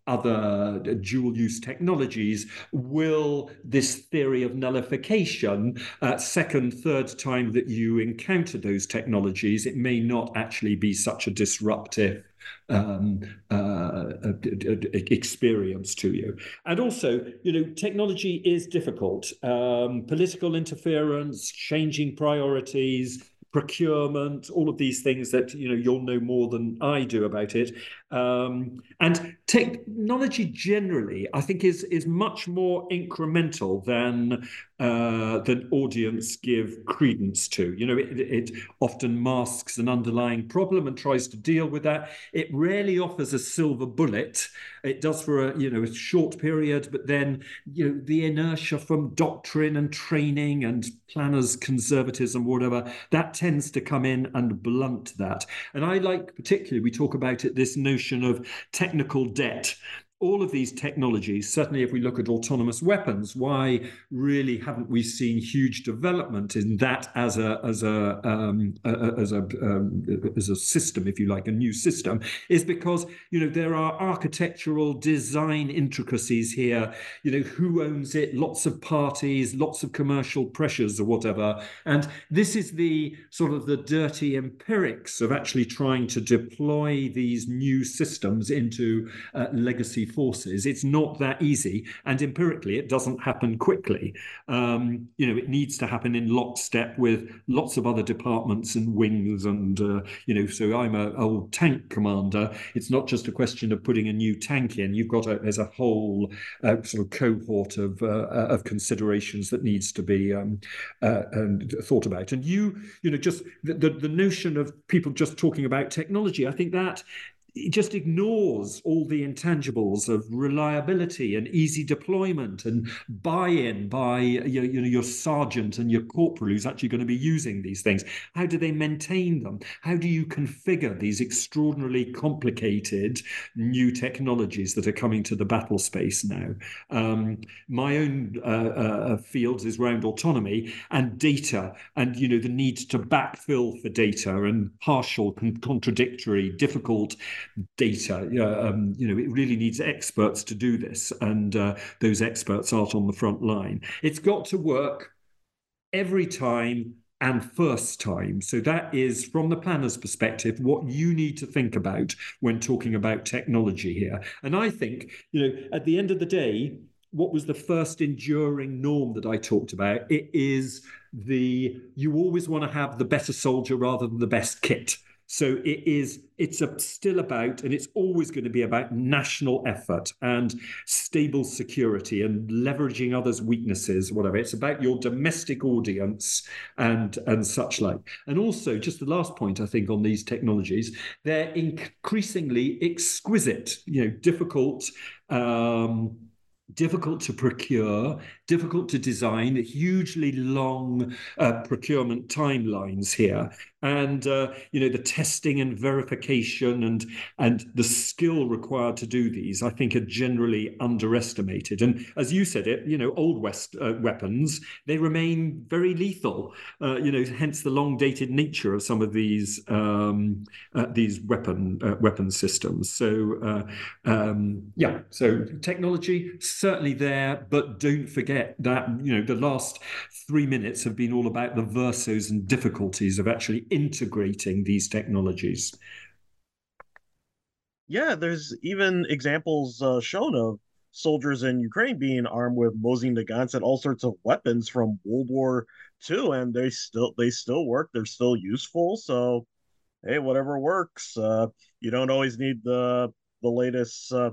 other dual use technologies, will this theory of nullification, uh, second, third time that you encounter those technologies, it may not actually be such a disruptive um, uh, experience to you. And also, you know, technology is difficult. Um, political interference, changing priorities, procurement, all of these things that you know you'll know more than I do about it. Um, and technology generally, I think, is is much more incremental than uh, than audience give credence to. You know, it, it often masks an underlying problem and tries to deal with that. It rarely offers a silver bullet. It does for a you know a short period, but then you know the inertia from doctrine and training and planners conservatism, whatever that tends to come in and blunt that. And I like particularly we talk about it this notion notion of technical debt all of these technologies, certainly if we look at autonomous weapons, why really haven't we seen huge development in that as a as a um, as a um, as a system, if you like, a new system, is because you know there are architectural design intricacies here. You know who owns it, lots of parties, lots of commercial pressures or whatever, and this is the sort of the dirty empirics of actually trying to deploy these new systems into uh, legacy forces. It's not that easy, and empirically, it doesn't happen quickly. Um, you know, it needs to happen in lockstep with lots of other departments and wings, and uh, you know. So I'm a old tank commander. It's not just a question of putting a new tank in. You've got a there's a whole uh, sort of cohort of uh, uh of considerations that needs to be um, uh, thought about. And you, you know, just the, the the notion of people just talking about technology. I think that it just ignores all the intangibles of reliability and easy deployment and buy-in by your, you know your sergeant and your corporal who's actually going to be using these things. How do they maintain them? How do you configure these extraordinarily complicated new technologies that are coming to the battle space now? Um, my own uh, uh, fields is around autonomy and data, and you know the need to backfill for data and partial, contradictory, difficult data. Um, you know, it really needs experts to do this, and uh, those experts aren't on the front line. It's got to work every time and first time. So that is, from the planner's perspective, what you need to think about when talking about technology here. And I think, you know, at the end of the day, what was the first enduring norm that I talked about? It is the you always want to have the better soldier rather than the best kit. So it is, it's a, still about, and it's always going to be about national effort and stable security and leveraging others' weaknesses, whatever. It's about your domestic audience and and such like. And also, just the last point I think on these technologies, they're increasingly exquisite, you know, difficult. Um, difficult to procure, difficult to design, hugely long uh, procurement timelines here. And uh, you know the testing and verification and and the skill required to do these, I think, are generally underestimated. And as you said it, you know, old West uh, weapons they remain very lethal. Uh, you know, hence the long dated nature of some of these um, uh, these weapon uh, weapon systems. So um, yeah, so technology certainly there, but don't forget that you know the last three minutes have been all about the versos and difficulties of actually integrating these technologies. Yeah, there's even examples uh, shown of soldiers in Ukraine being armed with Mosin Nagants and all sorts of weapons from World War II, and they still they still work. They're still useful. So, hey, whatever works. Uh, you don't always need the the latest uh,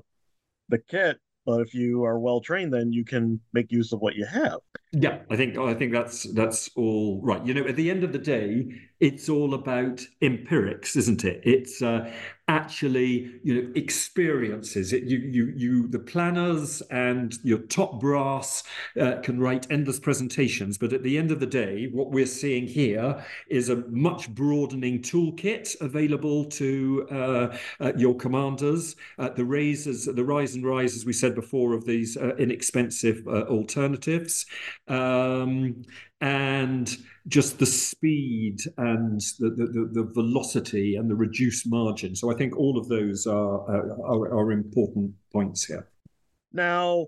the kit, but if you are well trained, then you can make use of what you have. Yeah, I think I think that's that's all right. You know, at the end of the day, it's all about empirics, isn't it? It's uh, actually you know experiences. It, you you you the planners and your top brass uh, can write endless presentations, but at the end of the day, what we're seeing here is a much broadening toolkit available to uh, uh your commanders. Uh, the raises, the rise and rise, as we said before, of these uh, inexpensive alternatives. Um, and just the speed and the, the, the, velocity and the reduced margin. So I think all of those are, are, are important points here. Now,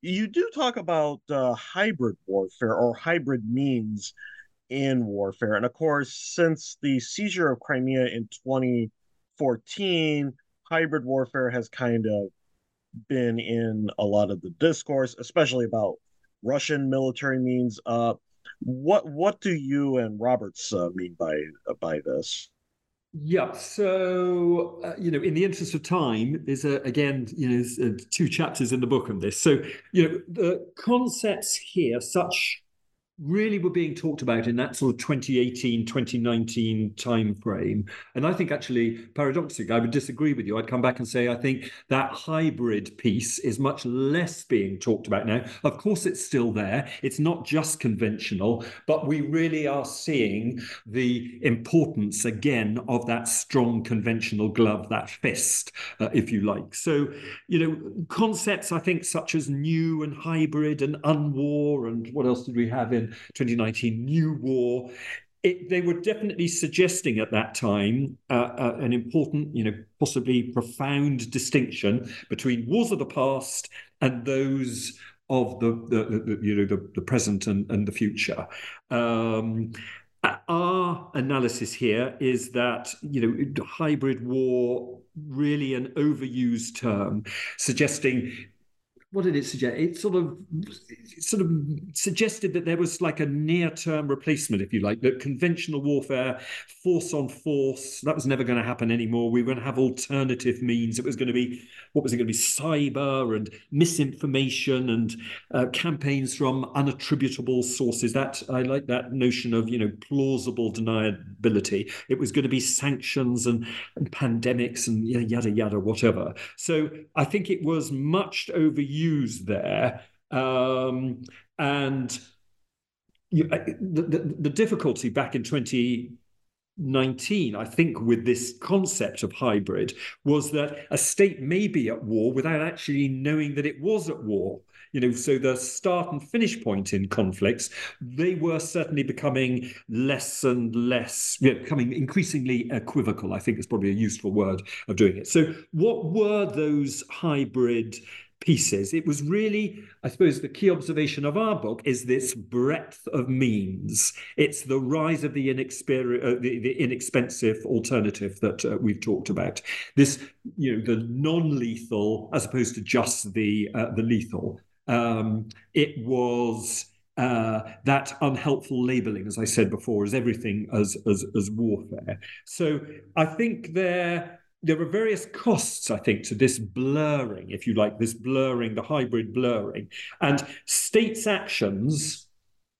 you do talk about uh, hybrid warfare or hybrid means in warfare. And of course, since the seizure of Crimea in 2014, hybrid warfare has kind of been in a lot of the discourse, especially about Russian military means. Uh, What what do you and Roberts uh, mean by uh, by this? Yeah, so uh, you know, in the interest of time, there's a, again, you know, uh, two chapters in the book on this. So you know, the concepts here, such really were being talked about in that sort of 2018 2019 time frame and i think actually paradoxically i would disagree with you. I'd come back and say i think that hybrid piece is much less being talked about now. Of course it's still there. It's not just conventional but we really are seeing the importance again of that strong conventional glove that fist uh, if you like. So you know concepts i think such as new and hybrid and unwar and what else did we have in 2019, new war. It, they were definitely suggesting at that time uh, uh, an important, you know, possibly profound distinction between wars of the past and those of the, the, the you know the, the present and, and the future. Um, our analysis here is that you know hybrid war really an overused term, suggesting what did it suggest? It sort of it sort of suggested that there was like a near-term replacement, if you like, that conventional warfare, force on force, that was never going to happen anymore. We were going to have alternative means. It was going to be what was it going to be? Cyber and misinformation and uh, campaigns from unattributable sources. That I like that notion of you know plausible deniability. It was going to be sanctions and, and pandemics and yada yada whatever. So I think it was much overused used there. Um, and you, the, the, the difficulty back in 2019, I think, with this concept of hybrid was that a state may be at war without actually knowing that it was at war. You know, so the start and finish point in conflicts, they were certainly becoming less and less, you know, becoming increasingly equivocal. I think is probably a useful word of doing it. So, what were those hybrid pieces. It was really, I suppose, the key observation of our book is this breadth of means. It's the rise of the, inexper- uh, the, the, inexpensive alternative that uh, we've talked about. This, you know, the non-lethal as opposed to just the uh, the lethal. Um, it was. Uh, that unhelpful labeling, as I said before, is everything as as as warfare. So I think there there are various costs, I think, to this blurring, if you like, this blurring, the hybrid blurring. And states' actions,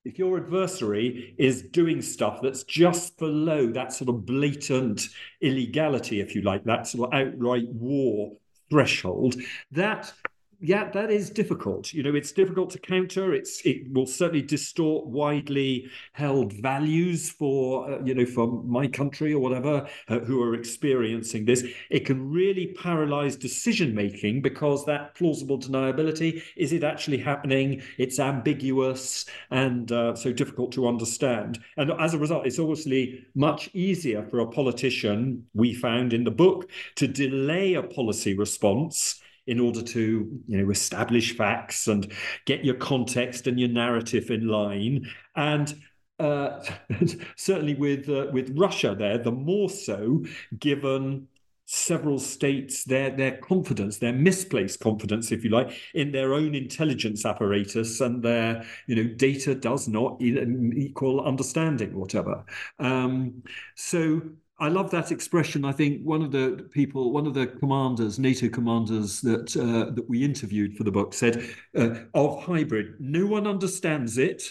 if your adversary is doing stuff that's just below that sort of blatant illegality, if you like, that sort of outright war threshold, that yeah, that is difficult. You know, it's difficult to counter. It's it will certainly distort widely held values for uh, you know for my country or whatever uh, who are experiencing this. It can really paralyze decision making because that plausible deniability is it actually happening? It's ambiguous and uh, so difficult to understand. And as a result, it's obviously much easier for a politician. We found in the book to delay a policy response in order to you know establish facts and get your context and your narrative in line. And uh, <laughs> certainly with uh, with Russia there the more so given several states their their confidence their misplaced confidence if you like in their own intelligence apparatus and their you know data does not equal understanding whatever. Um, so I love that expression. I think one of the people, one of the commanders, NATO commanders that uh, that we interviewed for the book said uh, of hybrid, no one understands it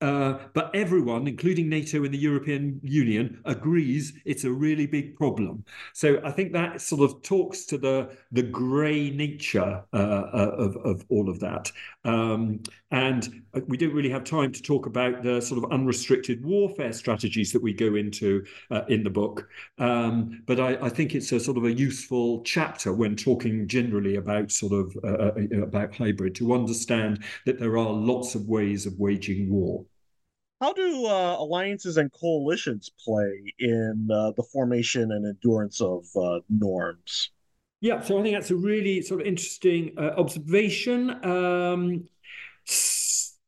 uh, but everyone, including NATO and the European Union, agrees it's a really big problem. So I think that sort of talks to the the grey nature uh, uh, of of all of that. Um, and we don't really have time to talk about the sort of unrestricted warfare strategies that we go into uh, in the book. Um, but I, I, think it's a sort of a useful chapter when talking generally about sort of uh, uh, about hybrid to understand that there are lots of ways of waging war. How do uh, alliances and coalitions play in uh, the formation and endurance of uh, norms? Yeah, so I think that's a really sort of interesting uh, observation. Um,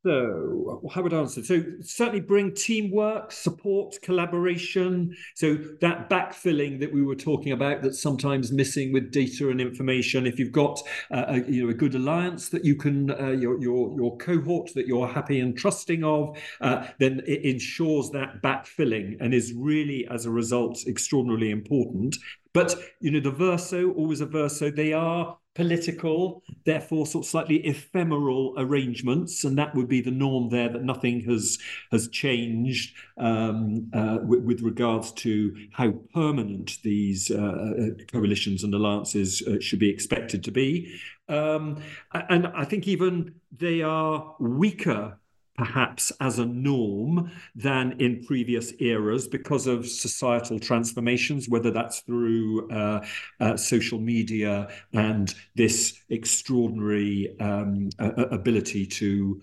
So, how would I answer? So, certainly bring teamwork, support, collaboration. So, that backfilling that we were talking about that's sometimes missing with data and information. If you've got uh, a, you know, a good alliance that you can, uh, your, your, your cohort that you're happy and trusting of, uh, then it ensures that backfilling and is really, as a result, extraordinarily important. But, you know, the verso, always a verso, they are political, therefore sort of slightly ephemeral arrangements, and that would be the norm there. That nothing has has changed um, uh, with, regards to how permanent these uh, uh, coalitions and alliances uh, should be expected to be. Um, and I think even they are weaker perhaps as a norm than in previous eras because of societal transformations, whether that's through uh, uh, social media and this extraordinary um, ability to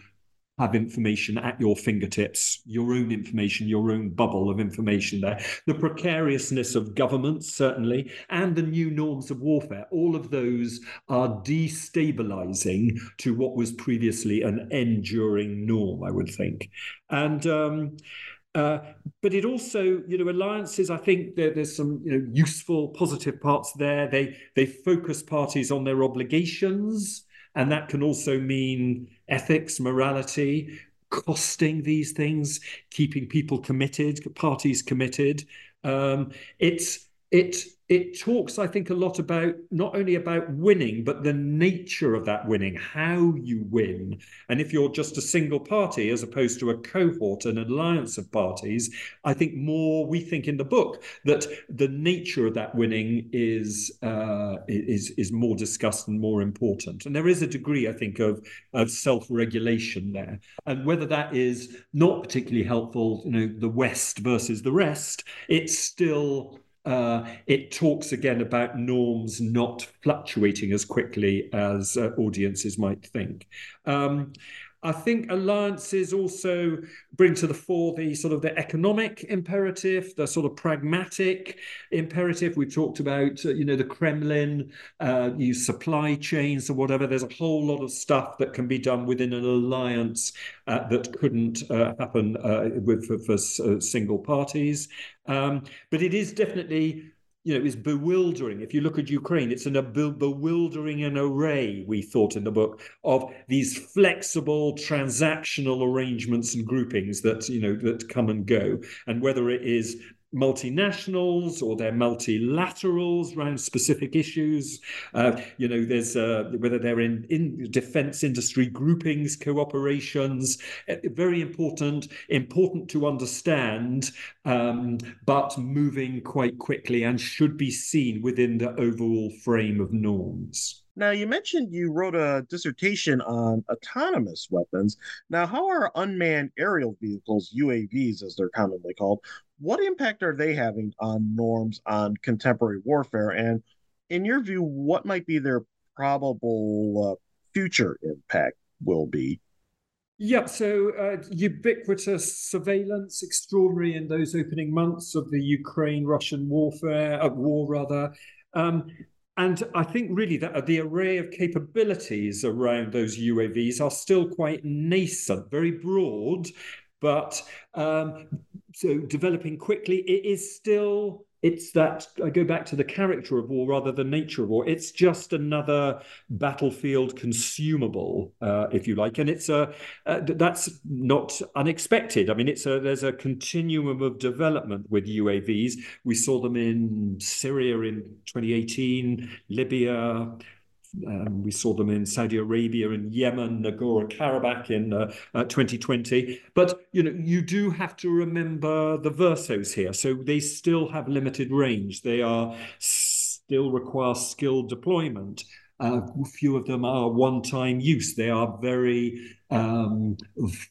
have information at your fingertips, your own information, your own bubble of information there. The precariousness of governments, certainly, and the new norms of warfare, all of those are destabilizing to what was previously an enduring norm, I would think. And um, uh, but it also, you know, alliances. I think there, there's some, you know, useful, positive parts there. They they focus parties on their obligations, and that can also mean ethics, morality, costing these things, keeping people committed, parties committed. Um, it's it it talks, I think, a lot about not only about winning, but the nature of that winning, how you win. And if you're just a single party as opposed to a cohort, an alliance of parties, I think more we think in the book that the nature of that winning is uh, is is more discussed and more important. And there is a degree, I think, of of self-regulation there. And whether that is not particularly helpful, you know, the West versus the rest, it's still uh, it talks again about norms not fluctuating as quickly as uh, audiences might think. Um, I think alliances also bring to the fore the sort of the economic imperative, the sort of pragmatic imperative. We've talked about, uh, you know, the Kremlin, uh, use supply chains or whatever. There's a whole lot of stuff that can be done within an alliance uh, that couldn't uh, happen uh, with for, for uh, single parties. Um, but it is definitely you know, is bewildering. If you look at Ukraine, it's an, a bewildering an array, we thought in the book, of these flexible transactional arrangements and groupings that, you know, that come and go. And whether it is multinationals or they're multilaterals around specific issues. Uh, you know, there's uh, whether they're in, in defense industry groupings, cooperations, uh, very important, important to understand, um, but moving quite quickly and should be seen within the overall frame of norms. Now, you mentioned you wrote a dissertation on autonomous weapons. Now, how are unmanned aerial vehicles, UAVs as they're commonly called, what impact are they having on norms on contemporary warfare? And in your view, what might be their probable uh, future impact will be? Yeah, so uh, ubiquitous surveillance, extraordinary in those opening months of the Ukraine-Russian warfare, uh, war rather. Um, and I think really that the array of capabilities around those UAVs are still quite nascent, very broad, but um, so developing quickly. It is still it's that I go back to the character of war rather than nature of war. It's just another battlefield consumable, uh, if you like, and it's a uh, that's not unexpected. I mean, it's a there's a continuum of development with UAVs. We saw them in Syria in 2018, Libya, um, we saw them in Saudi Arabia and Yemen, Nagorno Karabakh in uh, uh, 2020. But you know, you do have to remember the versos here. So they still have limited range. They are still require skilled deployment. Uh, few of them are one-time use. They are very um,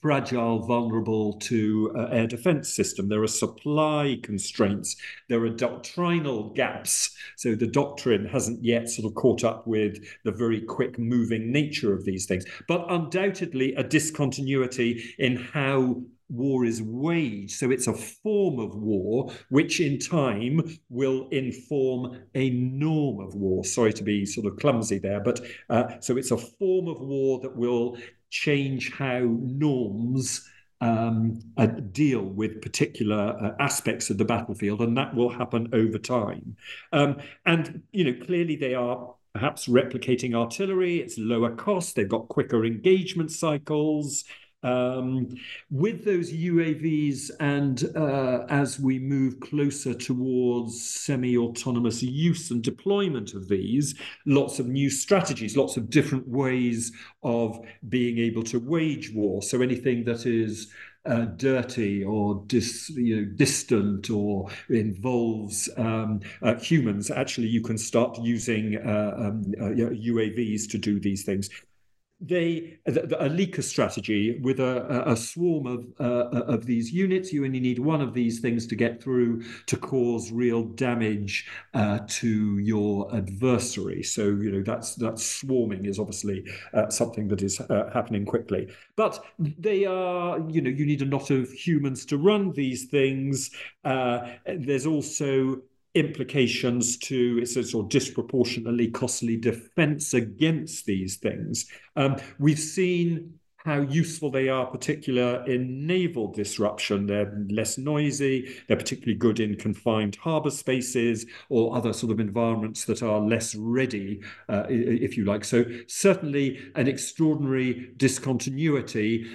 fragile, vulnerable to uh, air defense system. There are supply constraints. There are doctrinal gaps. So the doctrine hasn't yet sort of caught up with the very quick moving nature of these things. But undoubtedly, a discontinuity in how war is waged. So it's a form of war, which in time will inform a norm of war. Sorry to be sort of clumsy there, but uh, so it's a form of war that will change how norms um, uh, deal with particular uh, aspects of the battlefield, and that will happen over time. Um, and you know, clearly they are perhaps replicating artillery. It's lower cost. They've got quicker engagement cycles. Um, with those UAVs, and uh, as we move closer towards semi autonomous use and deployment of these, lots of new strategies, lots of different ways of being able to wage war. So anything that is uh, dirty or dis, you know, distant or involves um, uh, humans, actually you can start using uh, um, UAVs uh, to do these things they a Leaker strategy with a, a swarm of uh, of these units. You only need one of these things to get through to cause real damage uh, to your adversary. So you know that's that swarming is obviously uh, something that is uh, happening quickly. But they are you know you need a lot of humans to run these things. Uh, there's also implications to it's a sort of disproportionately costly defense against these things. Um, we've seen how useful they are, particular in naval disruption. They're less noisy. They're particularly good in confined harbour spaces or other sort of environments that are less ready, uh, if you like. So certainly an extraordinary discontinuity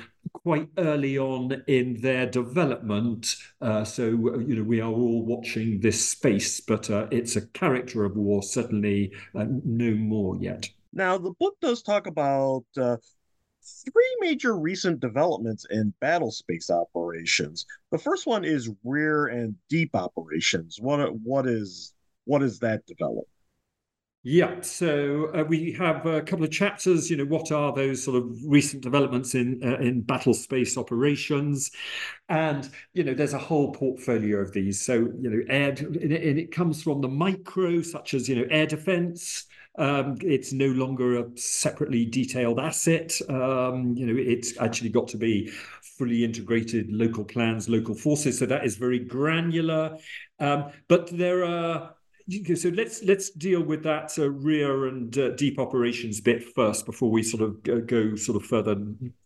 quite early on in their development. Uh, so, you know, we are all watching this space, but uh, it's a character of war, certainly uh, no more yet. Now, the book does talk about uh, three major recent developments in battle space operations. The first one is rear and deep operations. What what is what is that development? Yeah, so uh, we have a couple of chapters. You know, what are those sort of recent developments in uh, in battle space operations? And you know, there's a whole portfolio of these. So you know, air and it comes from the micro, such as you know, air defense. Um, it's no longer a separately detailed asset. Um, you know, it's actually got to be fully integrated local plans, local forces. So that is very granular. Um, but there are so let's let's deal with that uh, rear and uh, deep operations bit first before we sort of go, go sort of further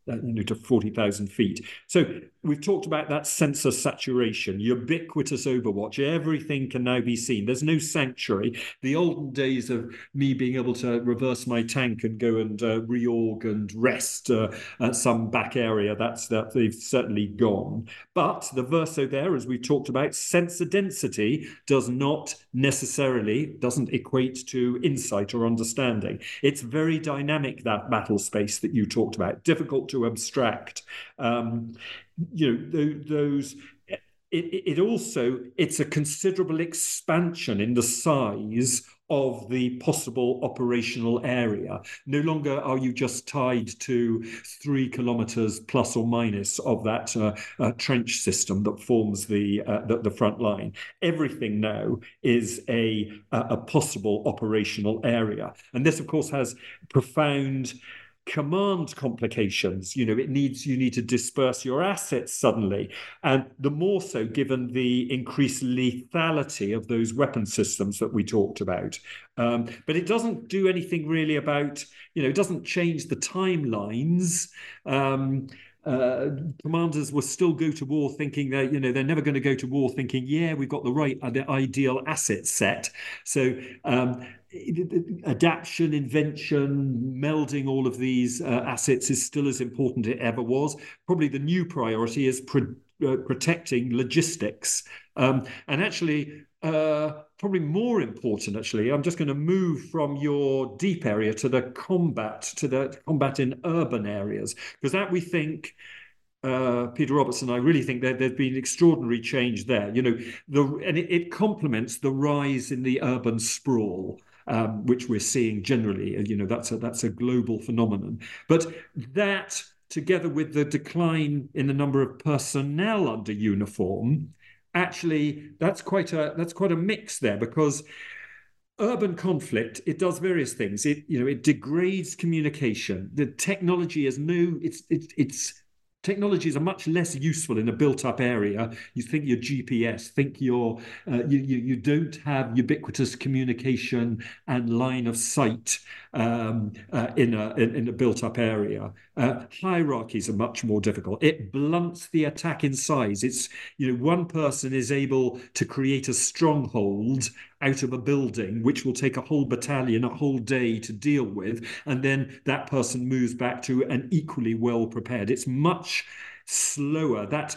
to 40,000 feet. So we've talked about that sensor saturation, ubiquitous overwatch. Everything can now be seen. There's no sanctuary. The olden days of me being able to reverse my tank and go and uh, reorg and rest uh, at some back area, that's that they've certainly gone. But the verso there, as we talked about, sensor density does not necessarily doesn't equate to insight or understanding. It's very dynamic that battle space that you talked about. Difficult to abstract. Um, you know, those. It, it also it's a considerable expansion in the size of the possible operational area. No longer are you just tied to three kilometers plus or minus of that uh, uh, trench system that forms the, uh, the, the front line. Everything now is a a possible operational area, and this, of course, has profound command complications. You know it needs you need to disperse your assets suddenly. And the more so given the increased lethality of those weapon systems that we talked about. Um, but it doesn't do anything really about you know it doesn't change the timelines. Um, uh, commanders will still go to war thinking that you know they're never going to go to war thinking yeah we've got the right uh, the ideal asset set. So um, adaptation, invention, melding all of these uh, assets is still as important as it ever was. Probably the new priority is pro- uh, protecting logistics. Um, and actually, uh, probably more important, actually, I'm just going to move from your deep area to the combat, to the combat in urban areas, because that we think uh, Peter Roberts and, I really think that there's been extraordinary change there. You know, the and it, it complements the rise in the urban sprawl um, which we're seeing generally. Uh, you know, that's a that's a global phenomenon. But that, together with the decline in the number of personnel under uniform, actually that's quite a that's quite a mix there because urban conflict it does various things it you know it degrades communication the technology is new it's it's it's technologies are much less useful in a built-up area. You think your GPS, think your uh, you, you, you don't have ubiquitous communication and line of sight um, uh, in a in, in a built-up area. Uh, hierarchies are much more difficult. It blunts the attack in size. It's you know one person is able to create a stronghold out of a building, which will take a whole battalion, a whole day to deal with, and then that person moves back to an equally well prepared. It's much slower. That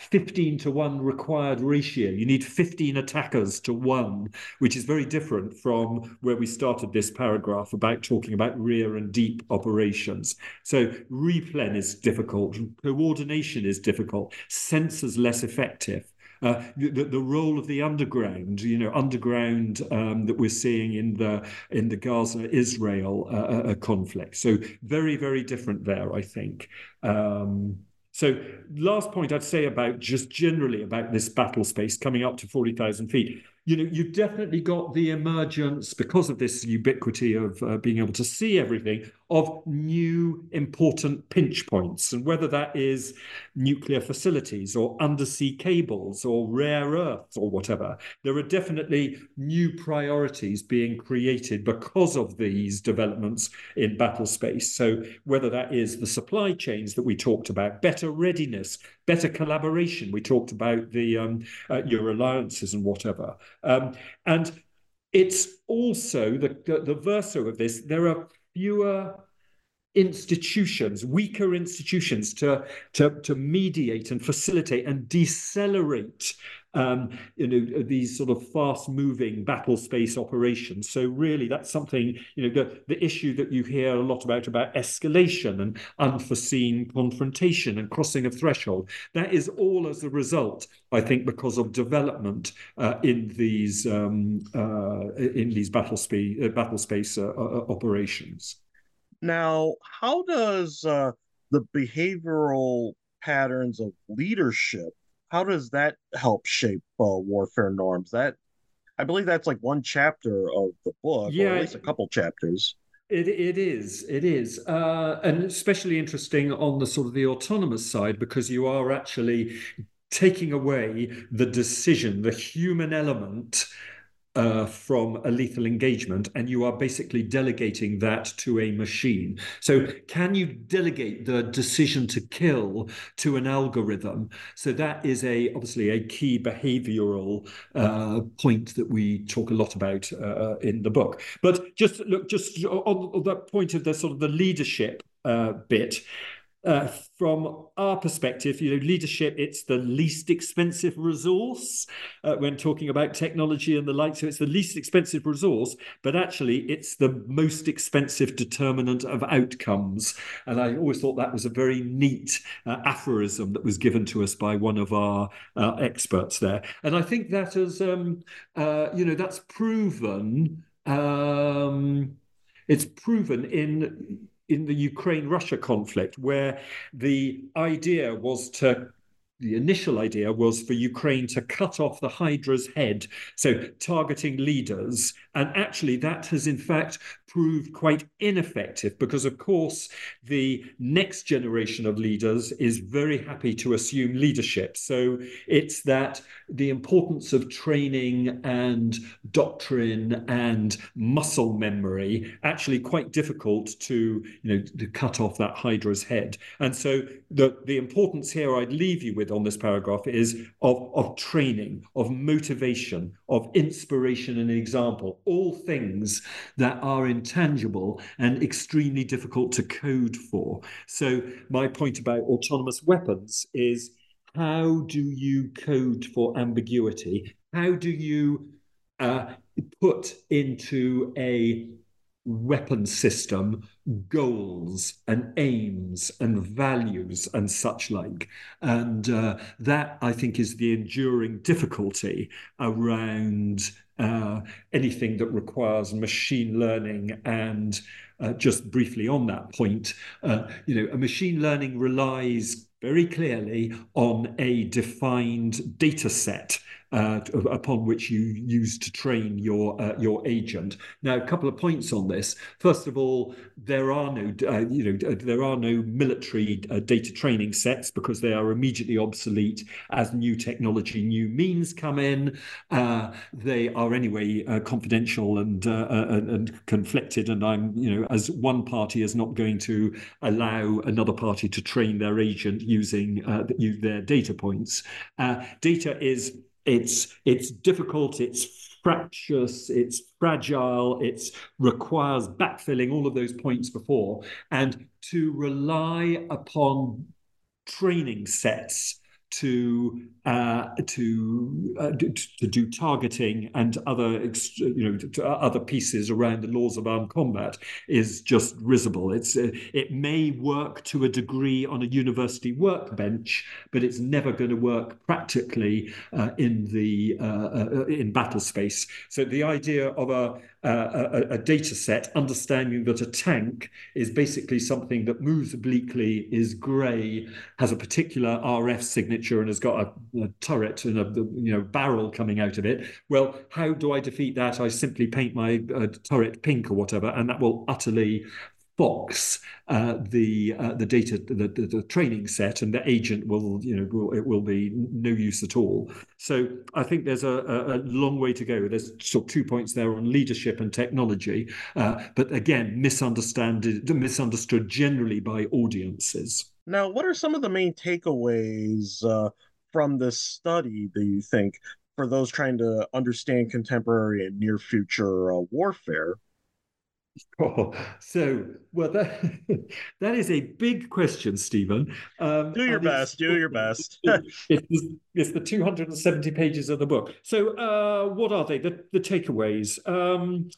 15 to 1 required ratio. You need 15 attackers to one, which is very different from where we started this paragraph about talking about rear and deep operations. So, replen is difficult, coordination is difficult, sensors less effective. Uh, the, the role of the underground, you know, underground um, that we're seeing in the in the Gaza-Israel uh, uh, conflict. So very, very different there, I think. Um, so last point I'd say about just generally about this battle space coming up to 40,000 feet you know, you've definitely got the emergence because of this ubiquity of uh, being able to see everything of new important pinch points, and whether that is nuclear facilities or undersea cables or rare earths or whatever, there are definitely new priorities being created because of these developments in battle space. So, whether that is the supply chains that we talked about, better readiness, better collaboration, we talked about the um, uh, your alliances and whatever. Um, and it's also the, the, the verso of this, there are fewer institutions, weaker institutions to, to, to mediate and facilitate and decelerate um, you know, these sort of fast-moving battle space operations. So really, that's something you know the the issue that you hear a lot about about escalation and unforeseen confrontation and crossing of threshold. That is all as a result, I think, because of development uh, in these um, uh, in these battle space uh, battle space uh, uh, operations. Now, how does uh, the behavioral patterns of leadership how does that help shape uh, warfare norms? That I believe that's like one chapter of the book, yeah, or at least a couple chapters. It it is it is, uh, and especially interesting on the sort of the autonomous side because you are actually taking away the decision, the human element uh, from a lethal engagement, and you are basically delegating that to a machine. So, can you delegate the decision to kill to an algorithm? So that is a obviously a key behavioural uh, point that we talk a lot about uh, in the book. But just look, just on, on that point of the sort of the leadership uh, bit uh, from our perspective, you know, leadership, it's the least expensive resource uh, when talking about technology and the like. So it's the least expensive resource, but actually it's the most expensive determinant of outcomes. And I always thought that was a very neat uh, aphorism that was given to us by one of our uh, experts there. And I think that has, um, uh, you know, that's proven. Um, it's proven in in the Ukraine Russia conflict, where the idea was to the initial idea was for Ukraine to cut off the Hydra's head, so targeting leaders. And actually, that has in fact proved quite ineffective because, of course, the next generation of leaders is very happy to assume leadership. So it's that the importance of training and doctrine and muscle memory actually quite difficult to, you know, to cut off that Hydra's head. And so the, the importance here I'd leave you with on this paragraph is of, of training, of motivation, of inspiration and example, all things that are intangible and extremely difficult to code for. So, my point about autonomous weapons is how do you code for ambiguity? How do you uh, put into a weapon system goals and aims and values and such like. And uh, that, I think, is the enduring difficulty around uh, anything that requires machine learning. And uh, just briefly on that point, uh, you know, a machine learning relies very clearly on a defined data set uh, upon which you use to train your uh, your agent. Now, a couple of points on this. First of all, there are no uh, you know there are no military uh, data training sets because they are immediately obsolete as new technology, new means come in. Uh, they are anyway uh, confidential and, and, and conflicted, and I'm you know as one party is not going to allow another party to train their agent using their data points. data is it's it's difficult it's fractious it's fragile it requires backfilling all of those points before. And to rely upon training sets to uh, to, uh, to do targeting and other you know other pieces around the laws of armed combat is just risible. It's uh, it may work to a degree on a university workbench, but it's never going to work practically uh, in the uh, uh, in battle space. So the idea of a a, a, data set, understanding that a tank is basically something that moves obliquely, is grey, has a particular RF signature, and has got a, a turret and a you know barrel coming out of it. Well, how do I defeat that? I simply paint my uh, turret pink or whatever, and that will utterly box uh, the uh, the data the, the, the, training set and the agent will you know will, it will be no use at all so i think there's a, a, long way to go there's sort of two points there on leadership and technology uh, but again misunderstood misunderstood generally by audiences now what are some of the main takeaways uh, from this study do you think for those trying to understand contemporary and near future uh, warfare <laughs> Oh, so well that <laughs> that is a big question, Stephen. Um, do your best. Do your best. <laughs> it's, it's, the 270 pages of the book. So, uh, what are they? The, the takeaways. Um,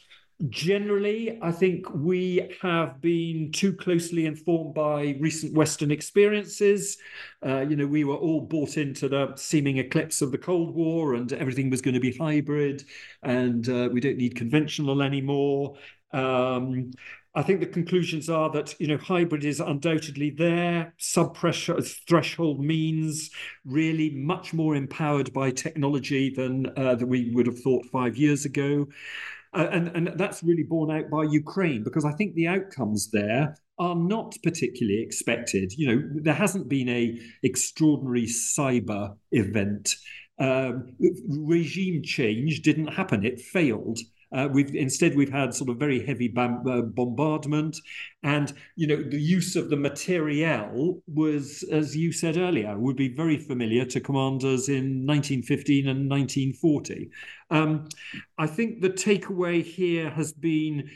generally, I think we have been too closely informed by recent Western experiences. Uh, you know, we were all bought into the seeming eclipse of the Cold War, and everything was going to be hybrid, and uh, we don't need conventional anymore. Um, I think the conclusions are that you know hybrid is undoubtedly there. Sub pressure threshold means really much more empowered by technology than uh, that we would have thought five years ago, uh, and and that's really borne out by Ukraine because I think the outcomes there are not particularly expected. You know, there hasn't been a extraordinary cyber event. Um, regime change didn't happen; it failed. Uh, we've instead we've had sort of very heavy bam- uh, bombardment, and you know the use of the materiel was, as you said earlier, would be very familiar to commanders in 1915 and 1940. Um, I think the takeaway here has been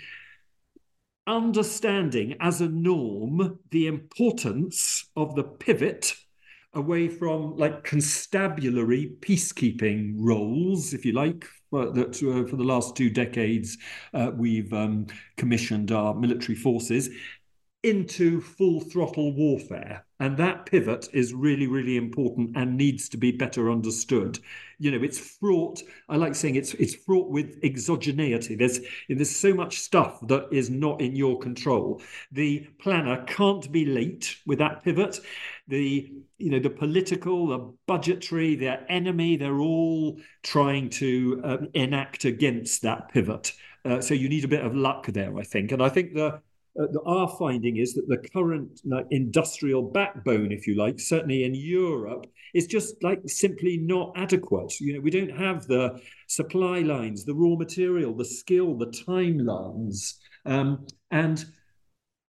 understanding as a norm the importance of the pivot away from like constabulary peacekeeping roles, if you like, that uh, for the last two decades uh, we've um, commissioned our military forces into full throttle warfare. And that pivot is really, really important and needs to be better understood. You know, it's fraught. I like saying it's it's fraught with exogeneity. There's there's so much stuff that is not in your control. The planner can't be late with that pivot. The you know the political, the budgetary, their enemy, they're all trying to um, enact against that pivot. Uh, so you need a bit of luck there, I think. And I think the uh, our finding is that the current industrial backbone, if you like, certainly in Europe, is just like simply not adequate. You know, we don't have the supply lines, the raw material, the skill, the timelines, um, and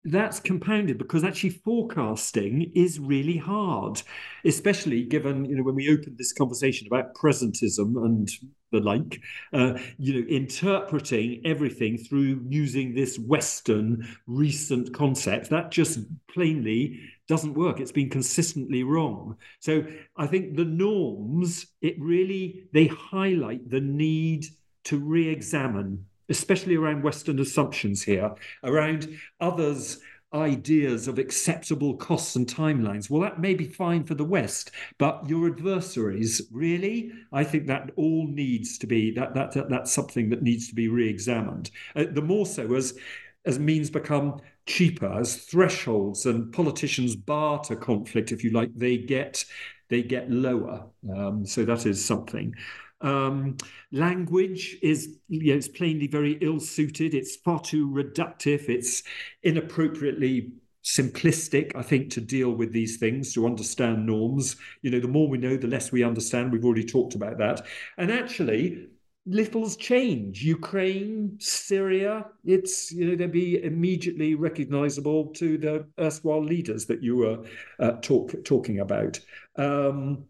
that's compounded because actually forecasting is really hard, especially given you know when we opened this conversation about presentism and the like, uh, you know, interpreting everything through using this Western recent concept that just plainly doesn't work. It's been consistently wrong. So I think the norms it really they highlight the need to re-examine especially around Western assumptions here, around others' ideas of acceptable costs and timelines. Well, that may be fine for the West, but your adversaries, really, I think that all needs to be that that, that that's something that needs to be re-examined. Uh, the more so as as means become cheaper, as thresholds and politicians barter conflict, if you like, they get they get lower. Um, so that is something. Um, language is you know, it's plainly very ill-suited. It's far too reductive. It's inappropriately simplistic, I think, to deal with these things, to understand norms. You know, the more we know, the less we understand. We've already talked about that. And actually, little's change. Ukraine, Syria, it's, you know, they'd be immediately recognizable to the erstwhile leaders that you were uh, talk, talking about. Um,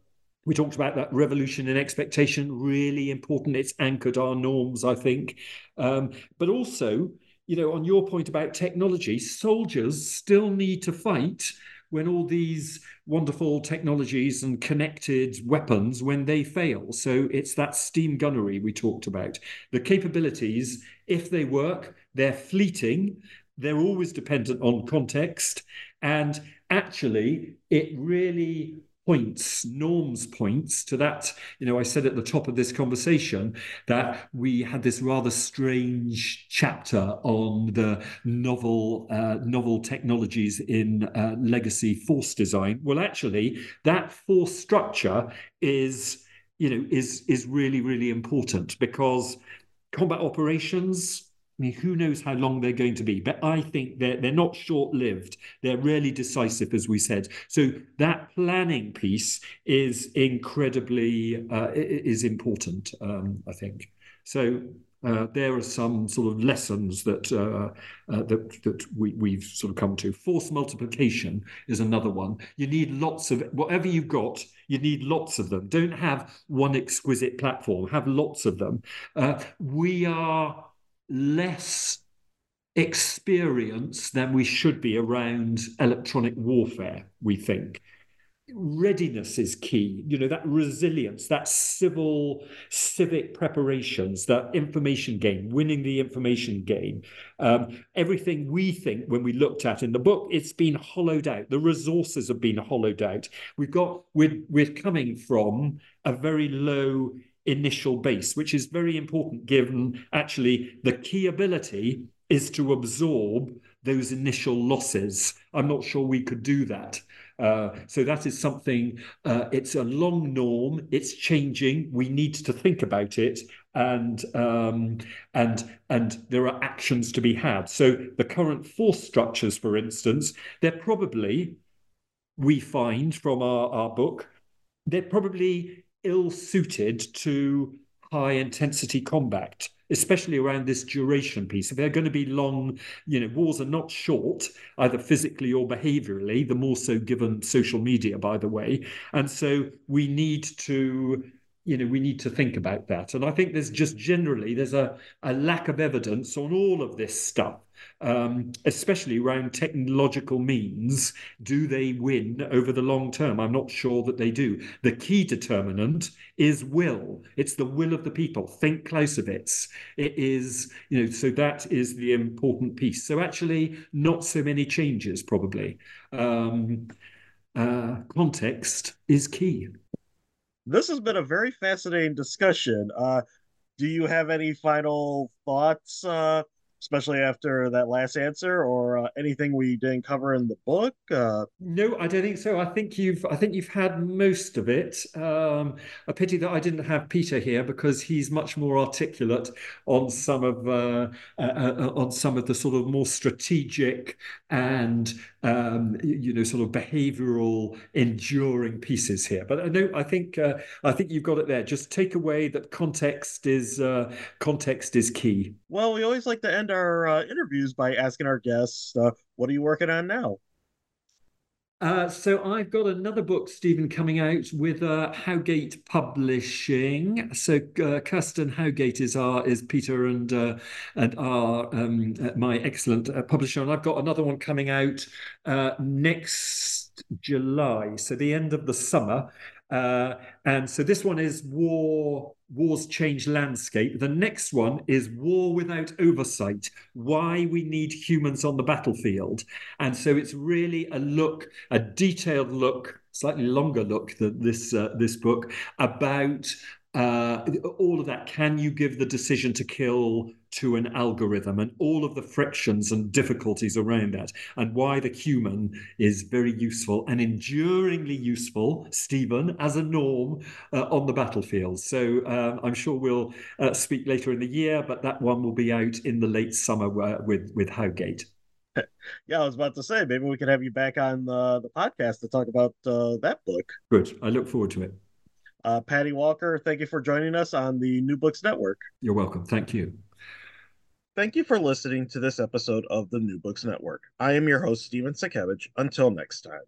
we talked about that revolution in expectation, really important. It's anchored our norms, I think. Um, but also, you know, on your point about technology, soldiers still need to fight when all these wonderful technologies and connected weapons when they fail so it's that steam gunnery we talked about the capabilities if they work they're fleeting they're always dependent on context and actually it really points, norms points to that. You know, I said at the top of this conversation that we had this rather strange chapter on the novel, uh, novel technologies in uh, legacy force design. Well, actually, that force structure is, you know, is is really really important because combat operations I mean, who knows how long they're going to be? But I think they're they're not short lived. They're really decisive, as we said. So that planning piece is incredibly uh, is important. Um, I think so. Uh, there are some sort of lessons that uh, uh, that that we, we've sort of come to. Force multiplication is another one. You need lots of whatever you've got. You need lots of them. Don't have one exquisite platform. Have lots of them. Uh, we are less experience than we should be around electronic warfare, we think. Readiness is key, you know, that resilience, that civil, civic preparations, that information game, winning the information game. Um, everything we think when we looked at in the book, it's been hollowed out. The resources have been hollowed out. We've got, we're, we're coming from a very low initial base, which is very important given actually the key ability is to absorb those initial losses. I'm not sure we could do that. Uh, so that is something, uh, it's a long norm, it's changing. We need to think about it. And um, and and there are actions to be had. So the current force structures, for instance, they're probably, we find from our, our book, they're probably ill suited to high intensity combat especially around this duration piece. If they're going to be long, you know, wars are not short, either physically or behaviorally, the more so given social media, by the way. And so we need to, you know, we need to think about that. And I think there's just generally, there's a, a lack of evidence on all of this stuff um, especially around technological means, do they win over the long term? I'm not sure that they do. The key determinant is will. It's the will of the people. Think Clausewitz. It is, you know, so that is the important piece. So actually, not so many changes probably. Um, uh, context is key. This has been a very fascinating discussion. Uh, do you have any final thoughts uh, especially after that last answer, or uh, anything we didn't cover in the book? Uh, no, I don't think so. I think you've I think you've had most of it. Um, a pity that I didn't have Peter here because he's much more articulate on some of uh, uh, uh on some of the sort of more strategic and um, you know sort of behavioural enduring pieces here. But uh, no, I think I think you've got it there. Just take away that context is context is key. Well, we always like to end our uh, interviews by asking our guests, uh, "What are you working on now?" Uh, so I've got another book, Stephen, coming out with uh, Howgate Publishing. So uh, Kirsten Howgate is our is Peter and uh, and our um, uh, my excellent uh, publisher, and I've got another one coming out next July, so the end of the summer. And so this one is War Wars Change Landscape. The next one is War Without Oversight Why We Need Humans on the Battlefield. And so it's really a look, a detailed look, slightly longer look than this, uh, this book, about uh, all of that. Can you give the decision to kill to an algorithm and all of the frictions and difficulties around that, and why the human is very useful and enduringly useful, Stephen, as a norm uh, on the battlefield. So um, I'm sure we'll uh, speak later in the year, but that one will be out in the late summer uh, with with Howgate. <laughs> yeah, I was about to say maybe we could have you back on the, the podcast to talk about uh, that book. Good. I look forward to it. Uh, Paddy Walker, thank you for joining us on the New Books Network. You're welcome. Thank you. Thank you for listening to this episode of the New Books Network. I am your host, Stephen Satkiewicz. Until next time.